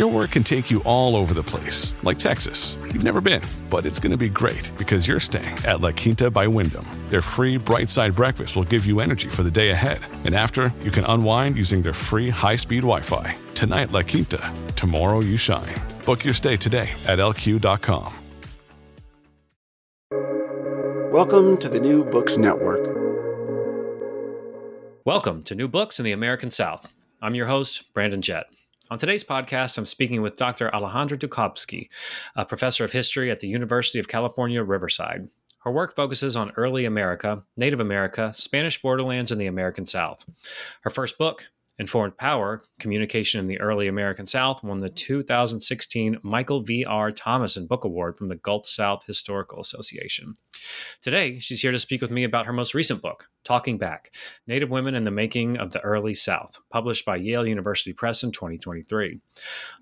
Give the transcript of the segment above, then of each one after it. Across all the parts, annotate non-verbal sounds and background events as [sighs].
Your work can take you all over the place, like Texas. You've never been, but it's going to be great because you're staying at La Quinta by Wyndham. Their free bright side breakfast will give you energy for the day ahead. And after, you can unwind using their free high speed Wi Fi. Tonight, La Quinta. Tomorrow, you shine. Book your stay today at lq.com. Welcome to the New Books Network. Welcome to New Books in the American South. I'm your host, Brandon Jett. On today's podcast, I'm speaking with Dr. Alejandra Dubcovsky, a professor of history at the University of California, Riverside. Her work focuses on early America, Native America, Spanish borderlands, and the American South. Her first book, Informed Power Communication in the Early American South won the 2016 Michael V.R. Thomason Book Award from the Gulf South Historical Association. Today, she's here to speak with me about her most recent book, Talking Back Native Women in the Making of the Early South, published by Yale University Press in 2023.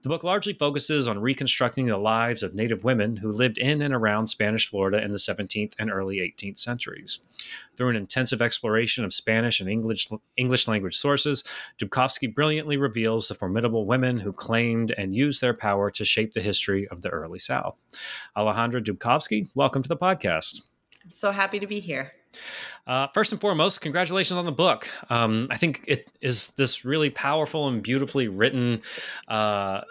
The book largely focuses on reconstructing the lives of Native women who lived in and around Spanish Florida in the 17th and early 18th centuries. Through an intensive exploration of Spanish and English, English language sources, Dubcovsky brilliantly reveals the formidable women who claimed and used their power to shape the history of the early South. Alejandra Dubcovsky, welcome to the podcast. I'm so happy to be here. Uh, first and foremost, congratulations on the book. Um, I think it is this really powerful and beautifully written uh,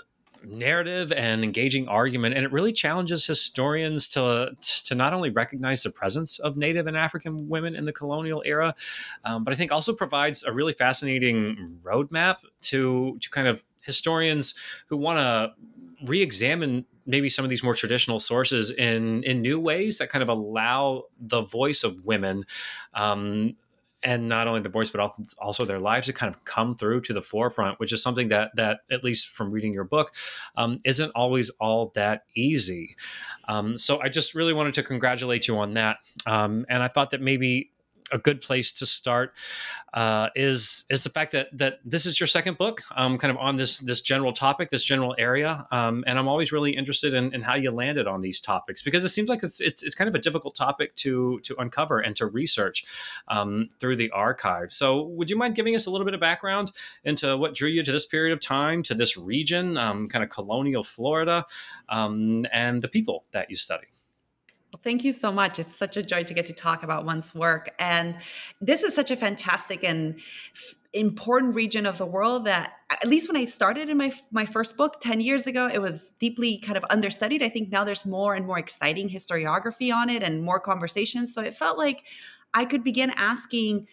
narrative and engaging argument, and it really challenges historians to to not only recognize the presence of Native and African women in the colonial era, um, but I think also provides a really fascinating roadmap to to kind of historians who want to re-examine maybe some of these more traditional sources in in new ways that kind of allow the voice of women um, and not only the voice but also their lives to kind of come through to the forefront which is something that that at least from reading your book um, isn't always all that easy. Um, so i just really wanted to congratulate you on that. Um, and i thought that maybe a good place to start uh, is is the fact that that this is your second book, um, kind of on this this general topic, this general area, um, and I'm always really interested in, in, how you landed on these topics because it seems like it's, it's, it's kind of a difficult topic to to uncover and to research um, through the archive. So, would you mind giving us a little bit of background into what drew you to this period of time, to this region, um, kind of colonial Florida, um, and the people that you study? Well, thank you so much. It's such a joy to get to talk about one's work. And this is such a fantastic and f- important region of the world that at least when I started in my my first book 10 years ago, it was deeply kind of understudied. I think now there's more and more exciting historiography on it and more conversations. So it felt like I could begin asking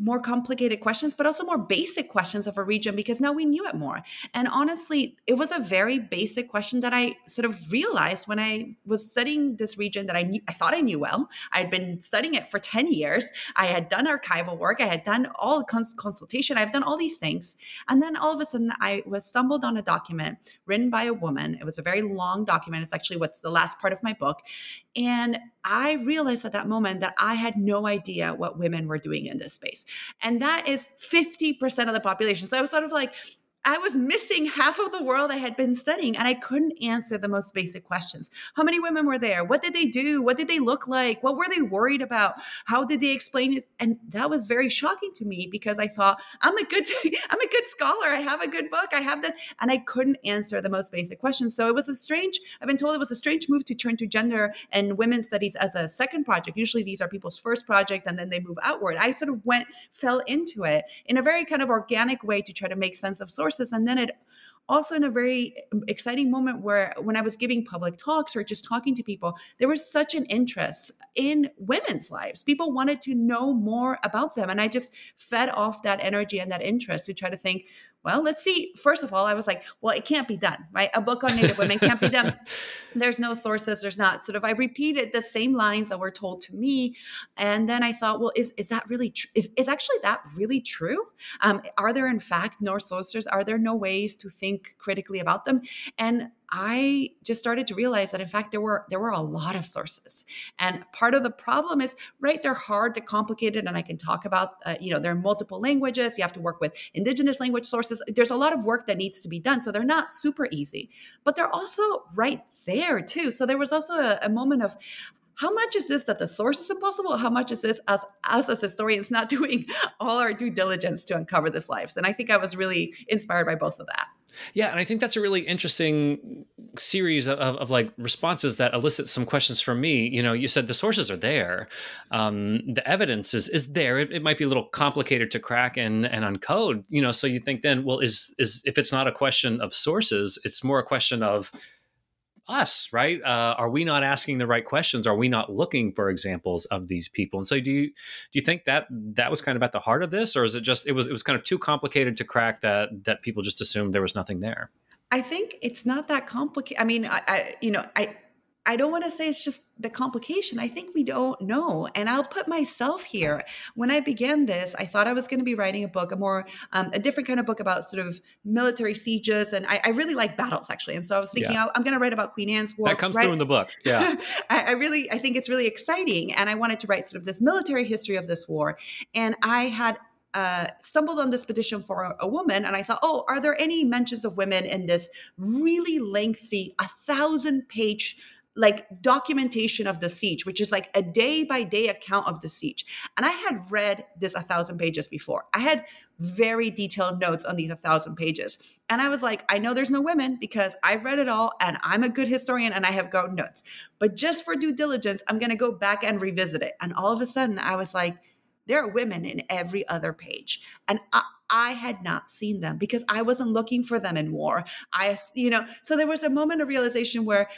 more complicated questions, but also more basic questions of a region because now we knew it more. And honestly, it was a very basic question that I sort of realized when I was studying this region that I knew, I thought I knew well. I had been studying it for 10 years. I had done archival work. I had done all cons- consultation. I've done all these things. And then all of a sudden I was stumbled on a document written by a woman. It was a very long document. It's actually what's the last part of my book. And I realized at that moment that I had no idea what women were doing in this space. And that is 50% of the population. So I was sort of like, I was missing half of the world I had been studying and I couldn't answer the most basic questions. How many women were there? What did they do? What did they look like? What were they worried about? How did they explain it? And that was very shocking to me because I thought I'm a good [laughs] I'm a good scholar. I have a good book. I have that and I couldn't answer the most basic questions. So it was a strange I've been told it was a strange move to turn to gender and women's studies as a second project. Usually these are people's first project and then they move outward. I sort of went fell into it in a very kind of organic way to try to make sense of sources and then it also in a very exciting moment where when i was giving public talks or just talking to people there was such an interest in women's lives. People wanted to know more about them and i just fed off that energy and that interest to try to think well, let's see. First of all, I was like, well, it can't be done, right? A book on Native women can't be done. [laughs] There's no sources. There's not sort of. I repeated the same lines that were told to me, and then I thought, well, is is that really true? Is is actually that really true? Um, are there in fact no sources? Are there no ways to think critically about them? And I just started to realize that in fact there were there were a lot of sources, and part of the problem is right they're hard, they're complicated, and I can talk about uh, you know there are multiple languages. You have to work with indigenous language sources. There's a lot of work that needs to be done, so they're not super easy, but they're also right there too. So there was also a, a moment of how much is this that the source is impossible? How much is this us, us as historians not [laughs] doing all our due diligence to uncover this lives? And I think I was really inspired by both of that. Yeah, and I think that's a really interesting series of, of, of, like responses that elicit some questions from me. You know, you said the sources are there, um, the evidence is is there. It, it, might be a little complicated to crack and and uncode. You know, so you think then, well, is is if it's not a question of sources, it's more a question of us, right? Uh, are we not asking the right questions? Are we not looking for examples of these people? And so, do you do you think that that was kind of at the heart of this, or is it just it was it was kind of too complicated to crack that that people just assumed there was nothing there? I think it's not that complicated. I mean, I, I you know, I I don't want to say it's just the complication. I think we don't know. And I'll put myself here. When I began this, I thought I was going to be writing a book, a more, um, a different kind of book about sort of military sieges. And I, I really like battles, actually. And so I was thinking, yeah. I'm going to write about Queen Anne's war. That comes through in the book. Yeah. [laughs] I, I really, I think it's really exciting. And I wanted to write sort of this military history of this war. And I had uh, stumbled on this petition for a, a, woman and I thought, oh, are there any mentions of women in this really lengthy, a thousand page like documentation of the siege, which is like a day by day account of the siege. And I had read this a thousand pages before. I had very detailed notes on these a thousand pages. And I was like, I know there's no women because I've read it all and I'm a good historian and I have got notes. But just for due diligence, I'm going to go back and revisit it. And all of a sudden, I was like, there are women in every other page. And I, I had not seen them because I wasn't looking for them in war. I, you know, so there was a moment of realization where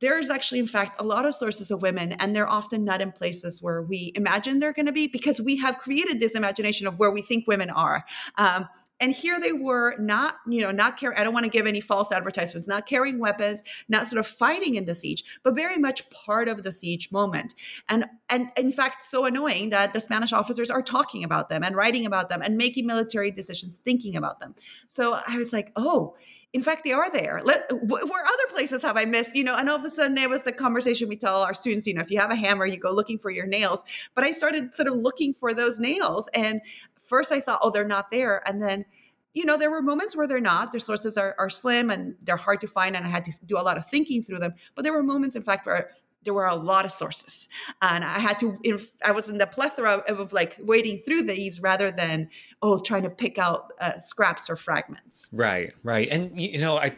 there's actually, in fact, a lot of sources of women, and they're often not in places where we imagine they're going to be because we have created this imagination of where we think women are. Um, and here they were not you know not carrying i don't want to give any false advertisements not carrying weapons not sort of fighting in the siege but very much part of the siege moment and and in fact so annoying that the spanish officers are talking about them and writing about them and making military decisions thinking about them so i was like oh in fact, they are there. Let, where other places have I missed? You know, and all of a sudden it was the conversation we tell our students. You know, if you have a hammer, you go looking for your nails. But I started sort of looking for those nails, and first I thought, oh, they're not there, and then you know, there were moments where they're not. Their sources are, are slim and they're hard to find, and I had to do a lot of thinking through them. But there were moments, in fact, where there were a lot of sources. And i had to i was in the plethora of, of like wading through these rather than oh trying to pick out uh, scraps or fragments. Right right. And you know i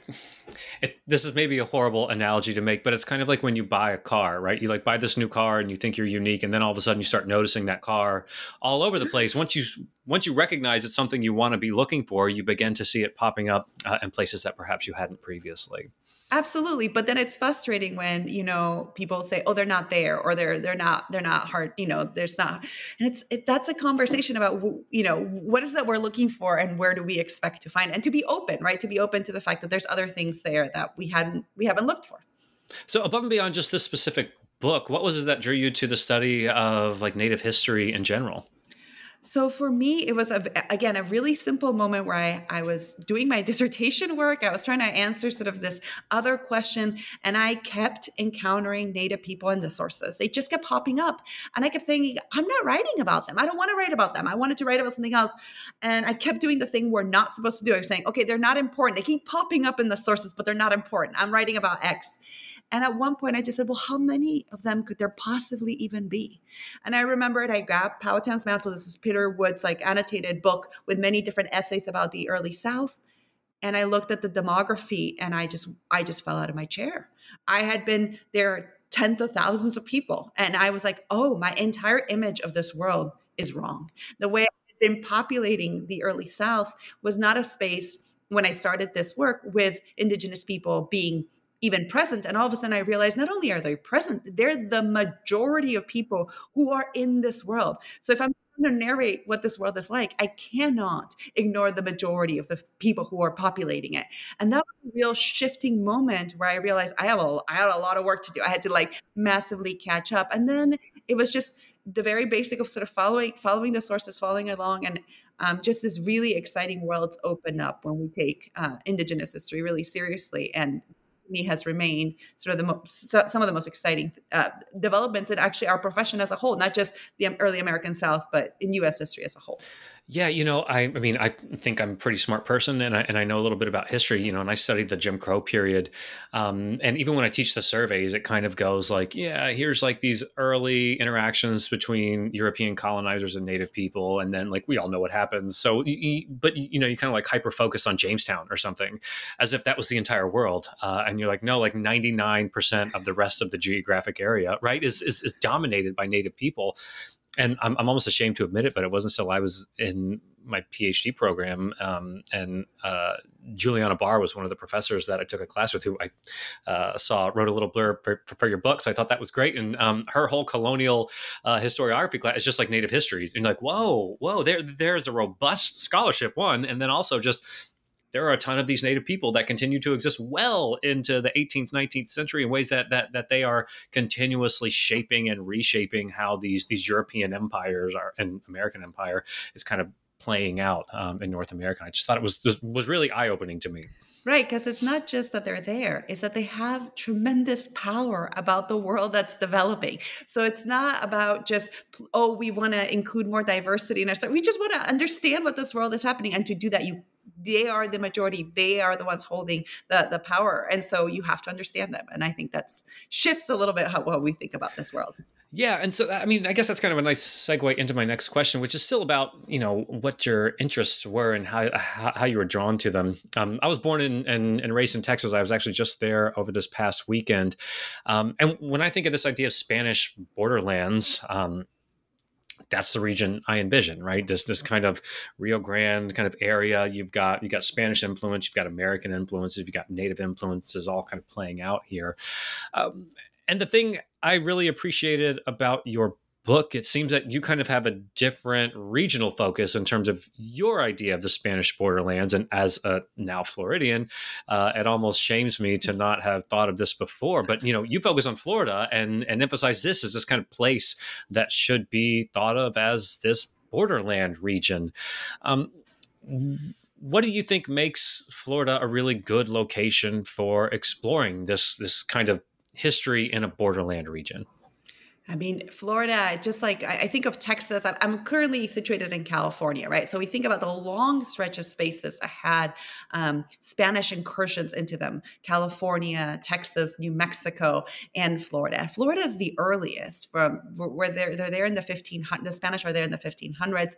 it, this is maybe a horrible analogy to make but it's kind of like when you buy a car right? You like buy this new car and you think you're unique and then all of a sudden you start noticing that car all over the place. Once you once you recognize it's something you want to be looking for you begin to see it popping up uh, in places that perhaps you hadn't previously Absolutely, but then it's frustrating when you know people say, "Oh, they're not there," or "They're they're not they're not hard." You know, there's not, and it's it, that's a conversation about you know what is that we're looking for and where do we expect to find, and to be open, right? To be open to the fact that there's other things there that we hadn't we haven't looked for. So above and beyond just this specific book, what was it that drew you to the study of like Native history in general? So for me, it was a, again a really simple moment where I, I was doing my [laughs] dissertation work. I was trying to answer sort of this other question, and I kept encountering Native people in the sources. They just kept popping up, and I kept thinking, I'm not writing about them. I don't want to write about them. I wanted to write about something else, and I kept doing the thing we're not supposed to do. I was saying, okay, they're not important. They keep popping up in the sources, but they're not important. I'm writing about X. And at one point, I just said, well, how many of them could there possibly even be? And I remembered I grabbed Powhatan's Mantle. This is Peter Wood's like annotated book with many different essays about the early South. And I looked at the demography and I just I just fell out of my chair. I had been there tens of thousands of people. And I was like, oh, my entire image of this world is wrong. The way I've been populating the early South was not a space when I started this work with Indigenous people being even present. And all of a sudden, I realized not only are they present, they're the majority of people who are in this world. So if I'm going to narrate what this world is like, I cannot ignore the majority of the people who are populating it. And that was a real shifting moment where I realized I have a I had a lot of work to do. I had to like massively catch up. And then it was just the very basic of sort of following following the sources, following along, and um, just this really exciting worlds open up when we take uh, Indigenous history really seriously and me has remained sort of the mo- some of the most exciting uh, developments in actually our profession as a whole, not just the early American South, but in U.S. history as a whole. Yeah, you know, I, I mean, I think I'm a pretty smart person, and I and I know a little bit about history. You know, and I studied the Jim Crow period, um, and even when I teach the surveys, it kind of goes like, yeah, here's like these early interactions between European colonizers and Native people, and then like we all know what happens. So, but you know, you kind of like hyper focus on Jamestown or something, as if that was the entire world, uh, and you're like, no, like 99 percent of the rest of the geographic area, right, is, is is dominated by Native people and I'm, I'm almost ashamed to admit it, but it wasn't until I was in my PhD program, um, and uh, Juliana Barr was one of the professors that I took a class with, who I uh, saw wrote a little blurb for, for, your book. So I thought that was great, and um, her whole colonial uh, historiography class is just like Native histories, and like, whoa, whoa, there there's a robust scholarship one, and then also just there are a ton of these native people that continue to exist well into the 18th 19th century in ways that that that they are continuously shaping and reshaping how these these european empires are and american empire is kind of playing out um, in north america i just thought it was was really eye-opening to me Right, because it's not just that they're there, it's that they have tremendous power about the world that's developing. So it's not about just, oh, we want to include more diversity in our stuff. We just want to understand what this world is happening. And to do that, you they are the majority they are the ones holding the the power and so you have to understand them and i think that's shifts a little bit how what we think about this world yeah, and so I mean, I guess that's kind of a nice segue into my next question, which is still about you know what your interests were and how how, you were drawn to them. Um, I was born in, and and raised in Texas. I was actually just there over this past weekend, um, and when I think of this idea of Spanish borderlands. Um, that's the region I envision, right? This this kind of Rio Grande kind of area. You've got you've got Spanish influence, you've got American influences, you've got Native influences, all kind of playing out here. Um, and the thing I really appreciated about your book, it seems that you kind of have a different regional focus in terms of your idea of the Spanish borderlands. And as a now Floridian, uh, it almost shames me to not have thought of this before. But you know, you focus on Florida and and emphasize this as this kind of place that should be thought of as this borderland region. Um, what do you think makes Florida a really good location for exploring this this kind of history in a borderland region? I mean, Florida, just like I think of Texas, I'm currently situated in California, right? So we think about the long stretch of spaces that had um, Spanish incursions into them California, Texas, New Mexico, and Florida. Florida is the earliest from where they're, they're there in the 1500s, the Spanish are there in the 1500s.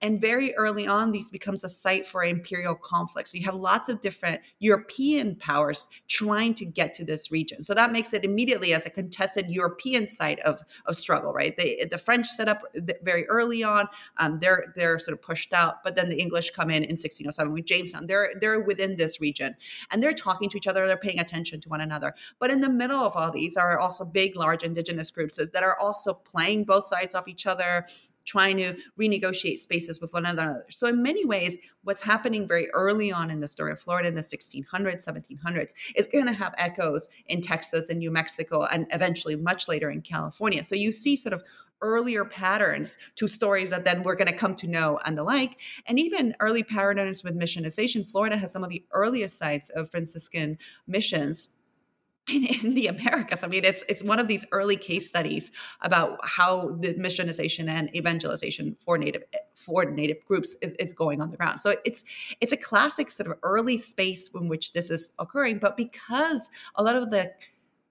And very early on, these becomes a site for imperial conflict. So you have lots of different European powers trying to get to this region. So that makes it immediately as a contested European site of of struggle, right? They, the French set up very early on. Um, they're they're sort of pushed out, but then the English come in in 1607 with Jamestown. They're they're within this region, and they're talking to each other. They're paying attention to one another. But in the middle of all these are also big, large indigenous groups that are also playing both sides off each other trying to renegotiate spaces with one another. So, in many ways, what's happening very early on in the story of Florida in the 1600s, 1700s is going to have echoes in Texas and New Mexico and eventually much later in California. So, you see sort of earlier patterns to stories that then we're going to come to know and the like. And even early patterns with missionization. Florida has some of the earliest sites of Franciscan missions in, in, the Americas. I mean, it's it's one of these early case studies about how the missionization and evangelization for native for native groups is, is going on the ground. So it's it's a classic sort of early space in which this is occurring. But because a lot of the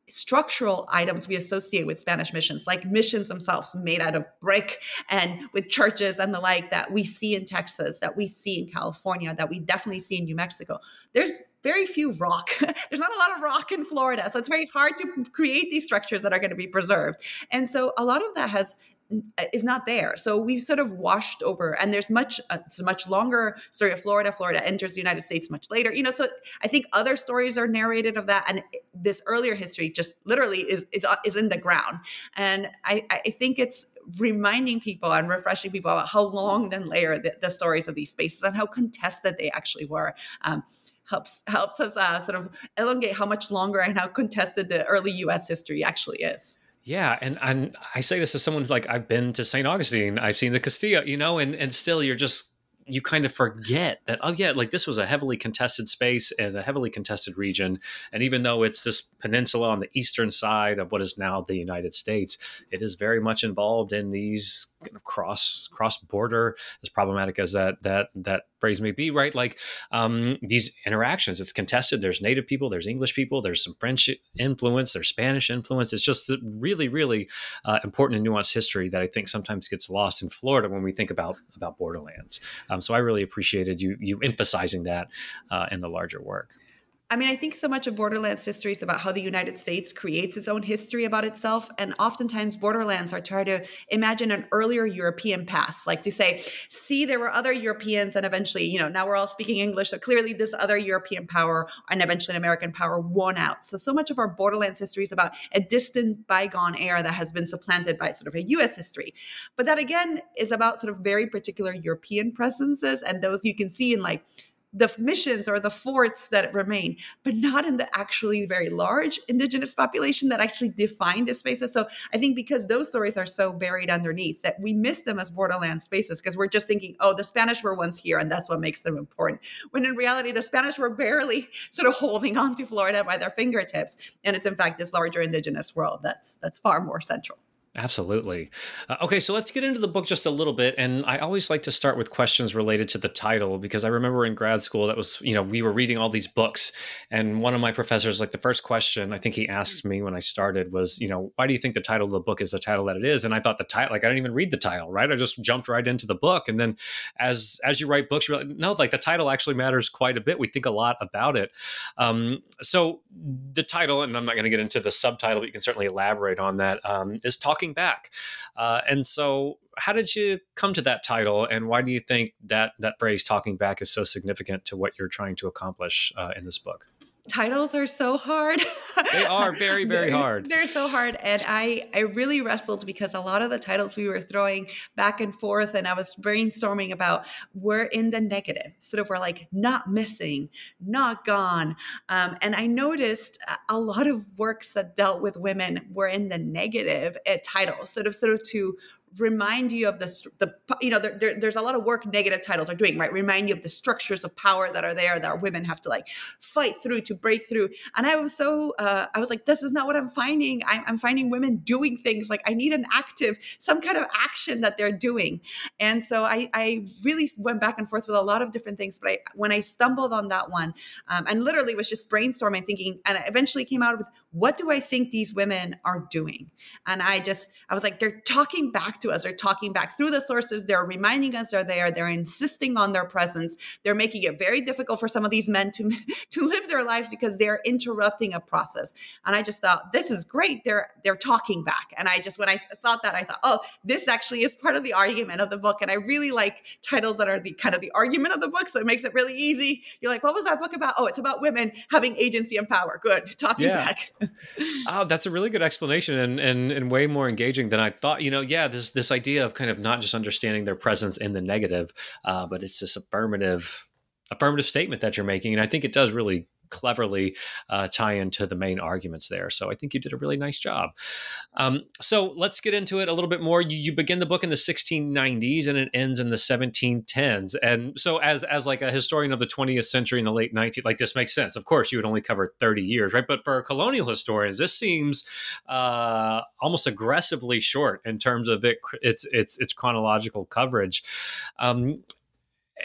structural items we associate with Spanish missions, like missions themselves made out of brick and with churches and the like that we see in Texas, that we see in California, that we definitely see in New Mexico. There's very few rock. [laughs] There's not a lot of rock in Florida. So it's very hard to create these structures that are going to be preserved. And so a lot of that has is not there. So we've sort of washed over, and there's much uh, it's a much longer story of Florida. Florida enters the United States much later. You know, so I think other stories are narrated of that, and this earlier history just literally is is, uh, is in the ground. And I, I think it's reminding people and refreshing people about how long then layer the, the stories of these spaces and how contested they actually were. Um, helps helps us uh, sort of elongate how much longer and how contested the early U.S. history actually is. Yeah, and and I say this as someone like I've been to St. Augustine, I've seen the Castillo, you know, and and still you're just you kind of forget that oh yeah like this was a heavily contested space and a heavily contested region and even though it's this peninsula on the eastern side of what is now the united states it is very much involved in these kind of cross cross border as problematic as that that that phrase may be right? Like um, these interactions it's contested. There's native people there's english people there's some french influence there's spanish influence. It's just really really uh, important and nuanced history that i think sometimes gets lost in florida when we think about about borderlands. Um, so i really appreciated you you emphasizing that uh, in the larger work I mean, I think so much of Borderlands history is about how the United States creates its own history about itself. And oftentimes, Borderlands are trying to imagine an earlier European past, like to say, see, there were other Europeans, and eventually, you know, now we're all speaking English. So clearly, this other European power and eventually an American power won out. So, so much of our Borderlands history is about a distant bygone era that has been supplanted by sort of a US history. But that again is about sort of very particular European presences. And those you can see in like the missions or the forts that remain, but not in the actually very large indigenous population that actually define the spaces. So I think because those stories are so buried underneath that we miss them as borderland spaces because we're just thinking, oh, the Spanish were once here and that's what makes them important. When in reality, the Spanish were barely [laughs] sort of holding on to Florida by their fingertips. And it's in fact this larger indigenous world that's that's far more central. Absolutely. Uh, okay, so let's get into the book just a little bit. And I always like to start with questions related to the title because I remember in grad school that was, you know, we were reading all these books. And one of my professors, like the first question I think he asked me when I started was, you know, why do you think the title of the book is the title that it is? And I thought the title, like, I didn't even read the title, right? I just jumped right into the book. And then as as you write books, you're like, no, like the title actually matters quite a bit. We think a lot about it. Um, so the title, and I'm not going to get into the subtitle, but you can certainly elaborate on that, um, is Talking Talking Back. Uh, and so, how did you come to that title, and why do you think that that phrase "talking back" is so significant to what you're trying to accomplish uh, in this book? Titles are so hard. they are very, [laughs] very they're, hard. They're so hard. And I, I really wrestled because a lot of the titles we were throwing back and forth and I was brainstorming about were in the negative. Sort of were like not missing, not gone. Um, and I noticed a lot of works that dealt with women were in the negative uh, titles, sort of sort of to remind you of the, the you know there, there, there's a lot of work negative titles are doing right? Remind you of the structures of power that are there that women have to like fight through to break through. And i was so uh, i was like this is not what i'm finding. I'm, I'm finding women doing things like i need an active some kind of action that they're doing. And so i i really went back and forth with a lot of different things but i when i stumbled on that one um, and literally was just brainstorming thinking and I eventually came out with what do i think these women are doing? And i just i was like they're talking back to to us. They're talking back through the sources. They're reminding us they're there. They're insisting on their presence. They're making it very difficult for some of these men to, [laughs] to live their life because they're interrupting a process. And I just thought, this is great. They're they're talking back. And I just when I thought that, I thought, oh, this actually is part of the argument of the book. And I really like titles that are the kind of the argument of the book. So it makes it really easy. You're like, what was that book about? Oh, it's about women having agency and power. Good. Talking yeah. back. [laughs] oh, that's a really good explanation and, and and way more engaging than I thought. You know, yeah, this this idea of kind of not just understanding their presence in the negative, uh, but it's this affirmative affirmative statement that you're making, and I think it does really cleverly uh, tie into the main arguments there. So I think you did a really nice job. Um, so let's get into it a little bit more. You, you, begin the book in the 1690s and it ends in the 1710s. And so as as like a historian of the 20th century in the late 19th, like this makes sense. Of course, you would only cover 30 years, right? But for colonial historians, this seems uh, almost aggressively short in terms of it, its its its chronological coverage. Um,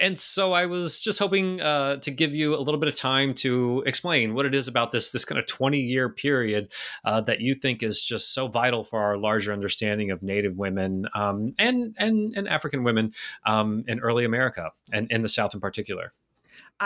and so I was just hoping uh, to give you a little bit of time to explain what it is about this this kind of 20 year period uh, that you think is just so vital for our larger understanding of Native women um, and and and African women um, in early America and in the South in particular.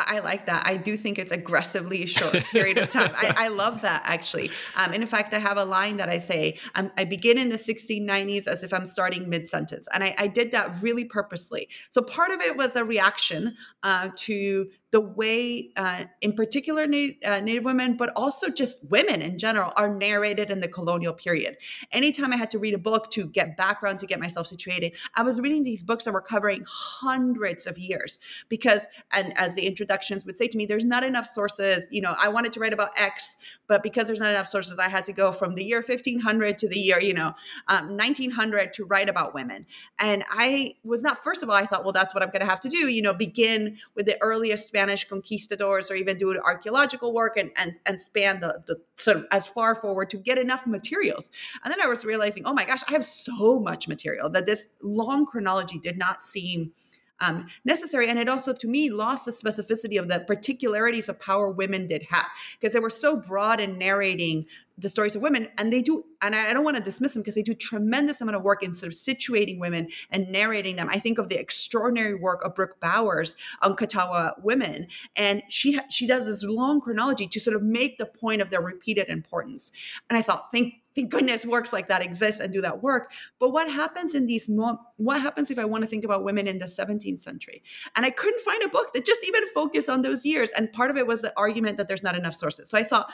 I, like that. I do think it's aggressively short [laughs] period of time. I, I, love that actually. Um, and in fact, I have a line that I say, um, I begin in the 1690s as if I'm starting mid sentence. And I, I, did that really purposely. So part of it was a reaction uh, to the way, uh, in particular, Native, uh, Native women, but also just women in general, are narrated in the colonial period. Anytime I had to read a book to get background, to get myself situated, I was reading these books that were covering hundreds of years because, and as the introductions would say to me, there's not enough sources. You know, I wanted to write about X, but because there's not enough sources, I had to go from the year 1500 to the year, you know, um, 1900 to write about women. And I was not, first of all, I thought, well, that's what I'm going to have to do, you know, begin with the earliest Spanish conquistadors or even do archaeological work and, and, and span the, the sort of as far forward to get enough materials. And then I was realizing, oh my gosh, I have so much material that this long chronology did not seem um, necessary. And it also, to me, lost the specificity of the particularities of power women did have because they were so broad in narrating the stories of women and they do and i don't want to dismiss them because they do tremendous amount of work in sort of situating women and narrating them i think of the extraordinary work of brooke bowers on catawba women and she she does this long chronology to sort of make the point of their repeated importance and i thought thank thank goodness works like that exist and do that work. But what happens in these mo- what happens if i want to think about women in the 17th century? And i couldn't find a book that just even focused on those years and part of it was the argument that there's not enough sources. So i thought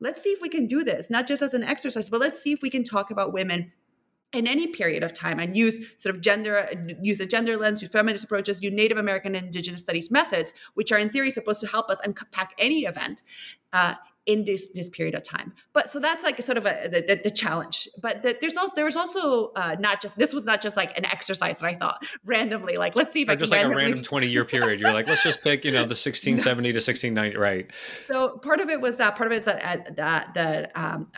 let's see if we can do this, not just as an exercise, but let's see if we can talk about women in any period of time and use sort of gender use a gender lens use feminist approaches use native american and indigenous studies methods which are in theory supposed to help us unpack any event uh, in this this period of time. But so that's like sort of a the, the, the challenge. But the, there's also there was also uh, not just this was not just like an exercise that I thought randomly like let's see if or I just like a random 20 year [laughs] period. You're like let's just pick you know the 1670 [laughs] to 1690 right. So part of it was that part of it is that uh, that that um,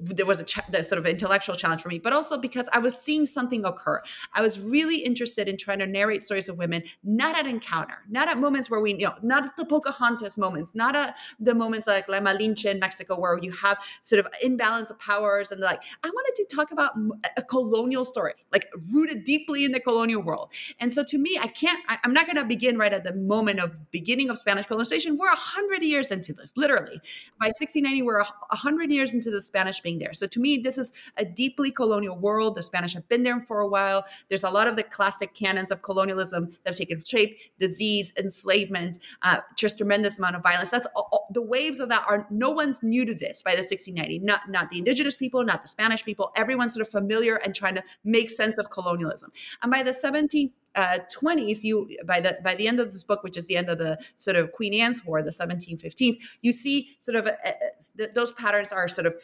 there was a ch- the sort of intellectual challenge for me, but also because I was seeing something occur. I was really interested in trying to narrate stories of women not at encounter, not at moments where we you know not at the Pocahontas moments, not at the moments like La Malinche in Mexico, where you have sort of imbalance of powers, and like I wanted to talk about a colonial story, like rooted deeply in the colonial world. And so to me, I can't. I, am not going to begin right at the moment of beginning of Spanish colonization. We're a hundred years into this, literally. By 1690, we're a hundred years into the Spanish being there. So to me, this is a deeply colonial world. The Spanish have been there for a while. There's a lot of the classic canons of colonialism that have taken shape: disease, enslavement, uh, just tremendous amount of violence. That's all, all, the waves of that are no one's new to this by the 1690 not not the indigenous people not the spanish people everyone's sort of familiar and trying to make sense of colonialism and by the 17th uh, 20s you by the by the end of this book which is the end of the sort of queen anne's war the 1715s you see sort of uh, uh, those patterns are sort of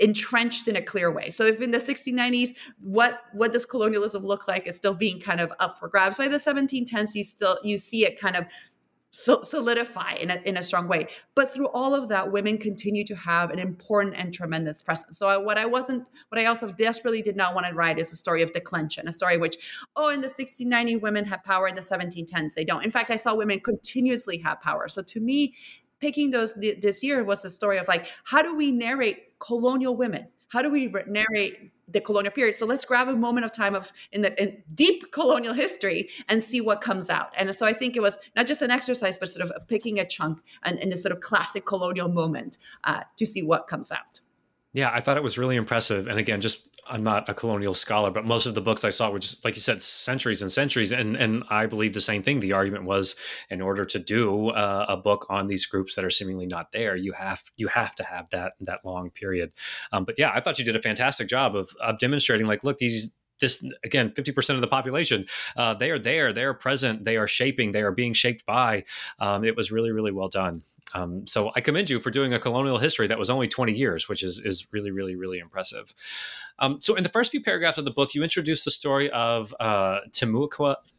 entrenched in a clear way. So if in the 1690s, what what does colonialism look like? It's still being kind of up for grabs. By the 1710s, you still you see it kind of so solidify in a, in a strong way. But through all of that, women continue to have an important and tremendous presence. So I, what I wasn't, what I also desperately did not want to write is a story of declension, a story which, oh, in the 1690 women have power, in the 1710s they don't. In fact, I saw women continuously have power. So to me, picking those this year was a story of like, how do we narrate colonial women? How do we narrate the colonial period. So let's grab a moment of time of in the in deep colonial history and see what comes out. And so I think it was not just an exercise, but sort of picking a chunk and in this sort of classic colonial moment uh, to see what comes out. Yeah, I thought it was really impressive. And again, just I'm not a colonial scholar, but most of the books I saw were just like you said, centuries and centuries. And and I believe the same thing. The argument was, in order to do uh, a book on these groups that are seemingly not there, you have you have to have that that long period. Um, but yeah, I thought you did a fantastic job of of demonstrating. Like, look, these this again 50% of the population uh, they are there they are present they are shaping they are being shaped by um, it was really really well done Um, so I commend you for doing a colonial history that was only 20 years, which is is really, really, really impressive. Um, so in the first few paragraphs of the book, you introduce the story of uh.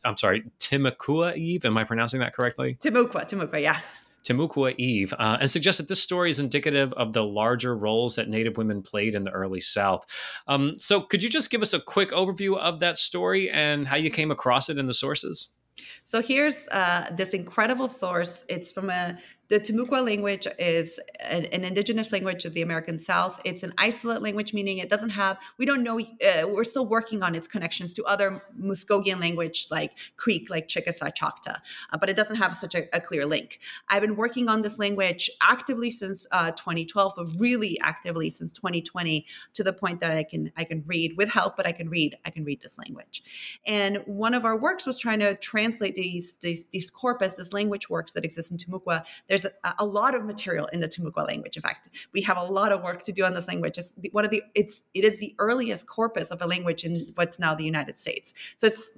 I'm sorry, Timucua Eve. Am I pronouncing that correctly? Timucua, Timucua, yeah. Timucua Eve, uh, and suggests that this story is indicative of the larger roles that Native women played in the early South. Um, so, could you just give us a quick overview of that story and how you came across it in the sources? So here's uh, this incredible source. It's from a the Timucua language is an, an, indigenous language of the American South. It's an isolate language, meaning it doesn't have, we don't know, uh, we're still working on its connections to other Muskogean language like Creek, like Chickasaw, Choctaw, uh, but it doesn't have such a, a, clear link. I've been working on this language actively since uh, 2012, but really actively since 2020 to the point that I can, I can read with help, but I can read, I can read this language. And one of our works was trying to translate these, these, these corpus, this language works that exist in Timucua. There's there's a, lot of material in the Timucua language. In fact, we have a lot of work to do on this language. It's one of the it's it is the earliest corpus of a language in what's now the United States. So it's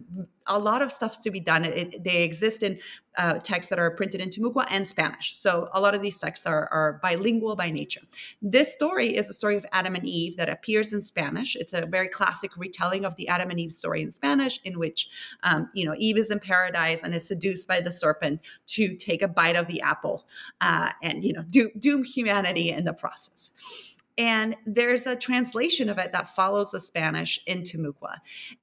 a lot of stuff to be done. It, they exist in uh, texts that are printed in Timucua and Spanish. So a lot of these texts are, are bilingual by nature. This story is a story of Adam and Eve that appears in Spanish. It's a very classic retelling of the Adam and Eve story in Spanish, in which um, you know Eve is in paradise and is seduced by the serpent to take a bite of the apple uh, and you know do, doom humanity in the process. And there's a translation of it that follows the Spanish into Timucua.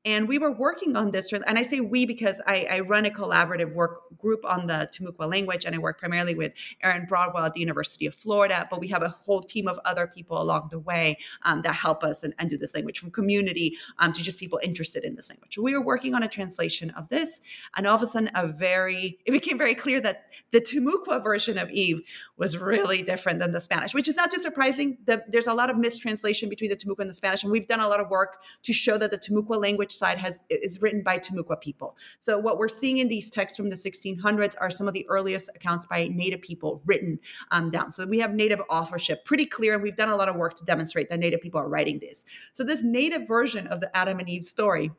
And we were working on this, and I say we because I, I, run a collaborative work group on the Timucua language, and I work primarily with Aaron Broadwell at the University of Florida. But we have a whole team of other people along the way um, that help us and, and, do this language, from community um, to just people interested in this language. We were working on a translation of this, and all of a sudden, a very it became very clear that the Timucua version of Eve was really different than the Spanish, which is not just surprising. The, there's a lot of mistranslation between the Timucua and the Spanish, and we've done a lot of work to show that the Timucua language side has is written by Timucua people. So what we're seeing in these texts from the 1600s are some of the earliest accounts by Native people written um, down. So we have Native authorship pretty clear, and we've done a lot of work to demonstrate that Native people are writing this. So this Native version of the Adam and Eve story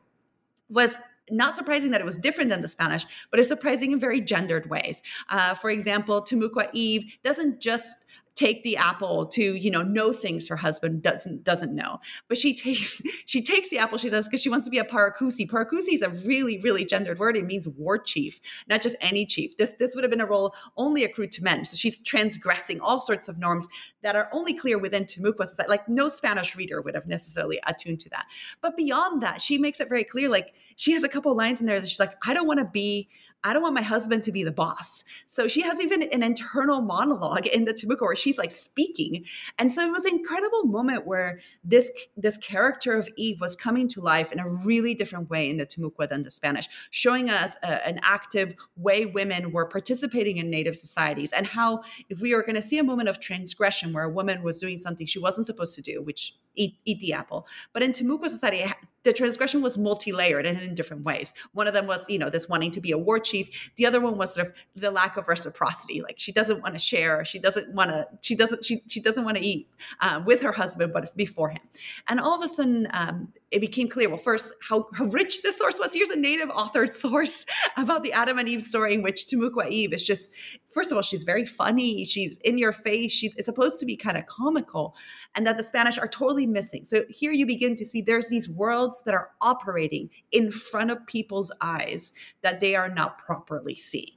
was not surprising that it was different than the Spanish, but it's surprising in very gendered ways. Uh, for example, Timucua Eve doesn't just take the apple to you know know things her husband doesn't doesn't know. But she takes [laughs] she takes the apple she says because she wants to be a paracusi paracusi is a really really gendered word. It means war chief not just any chief. This this would have been a role only accrued to men. So she's transgressing all sorts of norms that are only clear within Timucua society. Like no spanish reader would have necessarily attuned to that. But beyond that she makes it very clear like she has a couple lines in there that she's like i don't want to be I don't want my husband to be the boss. So she has even an internal monologue in the Timucua where she's like speaking. And so it was an incredible moment where this this character of Eve was coming to life in a really different way in the Timucua than the Spanish, showing us a, an active way women were participating in native societies and how if we are going to see a moment of transgression where a woman was doing something she wasn't supposed to do, which eat, eat the apple. But in Timucua society, the transgression was multi-layered and in different ways. One of them was, you know, this wanting to be a war chief. The other one was sort of the lack of reciprocity. Like she doesn't want to share. She doesn't want to. She doesn't. She she doesn't want to eat uh, with her husband, but before him. And all of a sudden, um, it became clear. Well, first, how, how rich this source was. Here's a native authored [laughs] source about the Adam and Eve story, in which Timucua Eve is just. First of all, she's very funny. She's in your face. She's supposed to be kind of comical, and that the Spanish are totally missing. So here you begin to see there's these worlds that are operating in front of people's eyes that they are not properly seeing.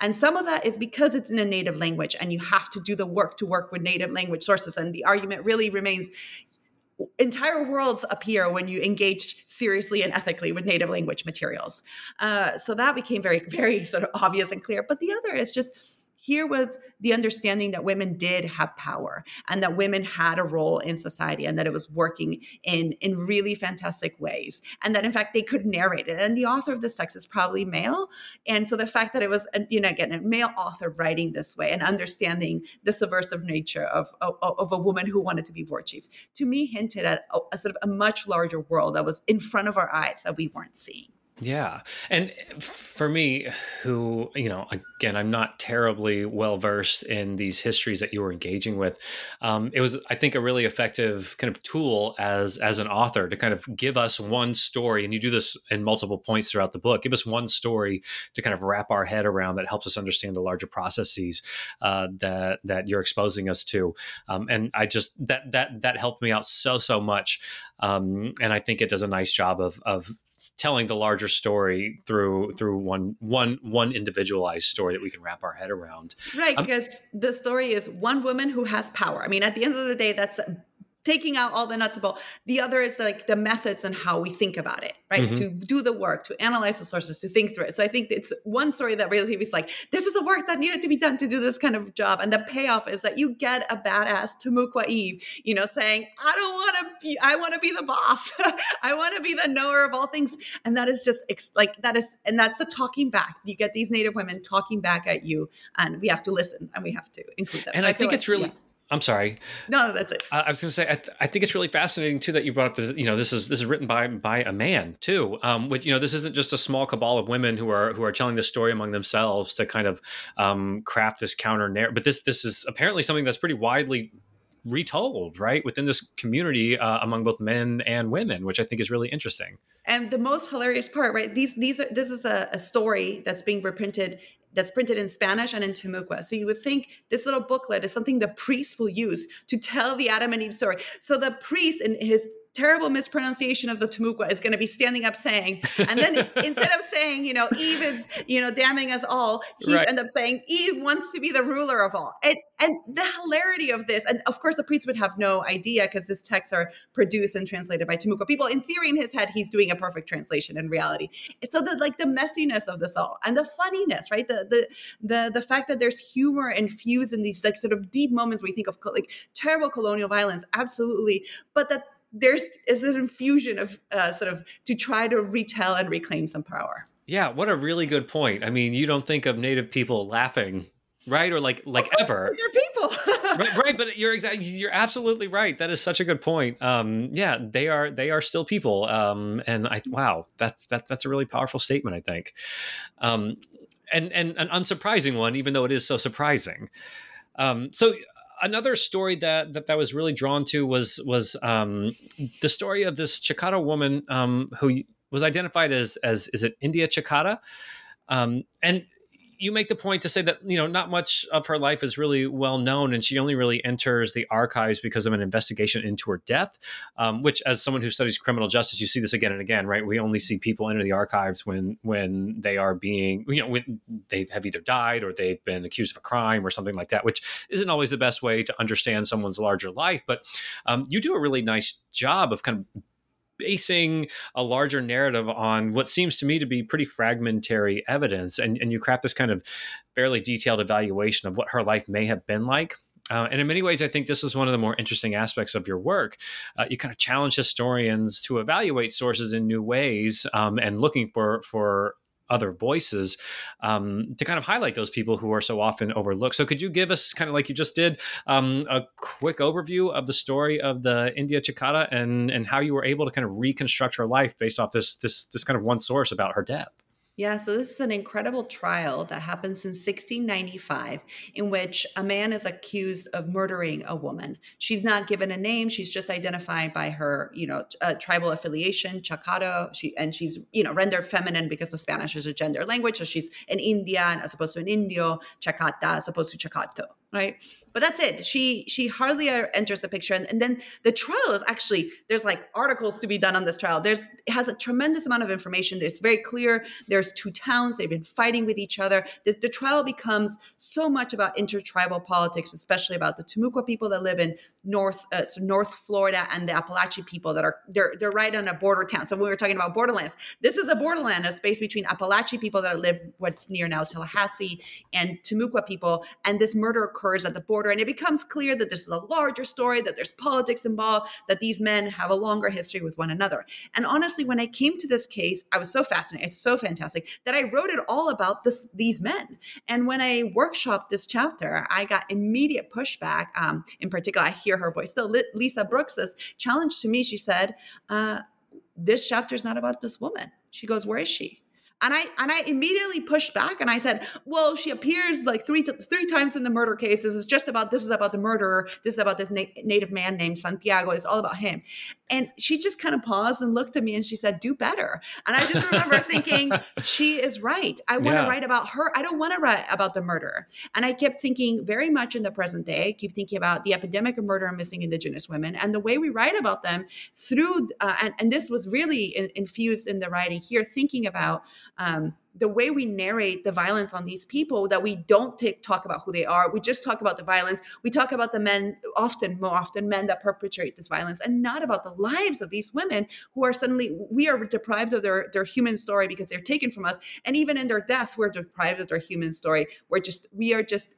And some of that is because it's in a native language and you have to do the work to work with native language sources. And the argument really remains entire worlds appear when you engage seriously and ethically with native language materials. Uh, so that became very, [laughs] very sort of obvious and clear. But the other is just here was the understanding that women did have power and that women had a role in society and that it was working in in really fantastic ways and that in fact they could narrate it. And the author of this text is probably male. And so the fact that it was you know again a male author writing this way and understanding the subversive nature of of, of a woman who wanted to be war chief to me hinted at a, a sort of a much larger world that was in front of our eyes that we weren't seeing Yeah. And for me, who, you know, again, I'm not terribly well versed in these histories that you were engaging with. Um, it was, I think, a really effective kind of tool as as an author to kind of give us one story. And you do this in multiple points throughout the book. Give us one story to kind of wrap our head around that helps us understand the larger processes uh, that that you're exposing us to. Um, and I just that that that helped me out so so much. Um, and I think it does a nice job of of telling the larger story through through one one one individualized story that we can wrap our head around. Right because um, the story is one woman who has power. I mean at the end of the day that's taking out all the nuts and bolts. The other is like the methods and how we think about it, right? Mm-hmm. To do the work, to analyze the sources, to think through it. So I think it's one story that really is like, this is the work that needed to be done to do this kind of job. And the payoff is that you get a badass Timucua Eve, you know, saying, I don't want to be, I want to be the boss. [laughs] I want to be the knower of all things. And that is just like, that is, and that's the talking back. You get these native women talking back at you and we have to listen and we have to include them. And so I, I think like, it's really, yeah I'm sorry. No, that's it. I was going to say I, th- I, think it's really fascinating too that you brought up the you know this is this is written by by a man too. Um, which you know this isn't just a small cabal of women who are who are telling this story among themselves to kind of um, craft this counter narrative. But this this is apparently something that's pretty widely retold right within this community uh, among both men and women, which I think is really interesting. And the most hilarious part, right? These these are this is a, a story that's being reprinted that's printed in Spanish and in Timucua. So you would think this little booklet is something the priest will use to tell the Adam and Eve story. So the priest in his terrible mispronunciation of the Timucua is going to be standing up saying, and then [laughs] instead of saying, you know, Eve is, you know, damning us all, he's right. end up saying Eve wants to be the ruler of all. And and the hilarity of this, and of course the priest would have no idea because these texts are produced and translated by Timucua people. In theory, in his head, he's doing a perfect translation. In reality, so the like the messiness of this all and the funniness, right? The the the the fact that there's humor infused in these like sort of deep moments where you think of like terrible colonial violence, absolutely, but that there's is an infusion of uh, sort of to try to retell and reclaim some power. Yeah, what a really good point. I mean, you don't think of Native people laughing, right, or like like ever. They're people, [laughs] right, right? But you're exactly you're absolutely right. That is such a good point. Um, yeah, they are they are still people. Um, and I wow, that's that that's a really powerful statement. I think, um, and and an unsurprising one, even though it is so surprising. Um, so another story that, that that was really drawn to was was um, the story of this Chacata woman um, who was identified as as is it India Chacata, um, and you make the point to say that you know not much of her life is really well known, and she only really enters the archives because of an investigation into her death. Um, which, as someone who studies criminal justice, you see this again and again, right? We only see people enter the archives when when they are being you know when they have either died or they've been accused of a crime or something like that, which isn't always the best way to understand someone's larger life. But um, you do a really nice job of kind of basing a larger narrative on what seems to me to be pretty fragmentary evidence and, and you craft this kind of fairly detailed evaluation of what her life may have been like uh, and in many ways, I think this was one of the more interesting aspects of your work. Uh, you kind of challenge historians to evaluate sources in new ways um, and looking for for other voices um, to kind of highlight those people who are so often overlooked. So, could you give us kind of like you just did um, a quick overview of the story of the India Chacata and and how you were able to kind of reconstruct her life based off this this this kind of one source about her death? Yeah, so this is an incredible trial that happens in 1695 in which a man is accused of murdering a woman. She's not given a name, she's just identified by her, you know, uh, tribal affiliation, Chacata, she and she's, you know, rendered feminine because the Spanish is a gender language, so she's an Indian as opposed to an Indio, Chacata as opposed to Chacato right? But that's it. She she hardly enters the picture. And, and, then the trial is actually there's like articles to be done on this trial. There's has a tremendous amount of information. There's very clear. There's two towns. They've been fighting with each other. The, the trial becomes so much about intertribal politics especially about the Timucua people that live in north uh, so north florida and the Apalachee people that are they're they're right on a border town so when we were talking about borderlands this is a borderland a space between Apalachee people that live what's near now tallahassee and Timucua people and this murder occurs at the border. And it becomes clear that this is a larger story, that there's politics involved, that these men have a longer history with one another. And honestly, when I came to this case, I was so fascinated. It's so fantastic that I wrote it all about this, these men. And when I workshopped this chapter, I got immediate pushback. Um, in particular, I hear her voice. So Lisa Brooks's challenge to me, she said, uh, this chapter is not about this woman She goes, Where is she? And I and I immediately pushed back and I said, "Well, she appears like three to, three times in the murder cases. It's just about this is about the murderer. This is about this na- native man named Santiago. It's all about him." And she just kind of paused and looked at me and she said, "Do better." And I just remember [laughs] thinking, "She is right. I want to Yeah. write about her. I don't want to write about the murderer." And I kept thinking very much in the present day. I keep thinking about the epidemic of murder and missing Indigenous women and the way we write about them through. Uh, and, and this was really in, infused in the writing here, thinking about um, the way we narrate the violence on these people that we don't take, talk about who they are. We just talk about the violence. We talk about the men often more often men that perpetrate this violence and not about the lives of these women who are suddenly we are deprived of their their human story because they're taken from us. And even in their death we're deprived of their human story. We're just we are just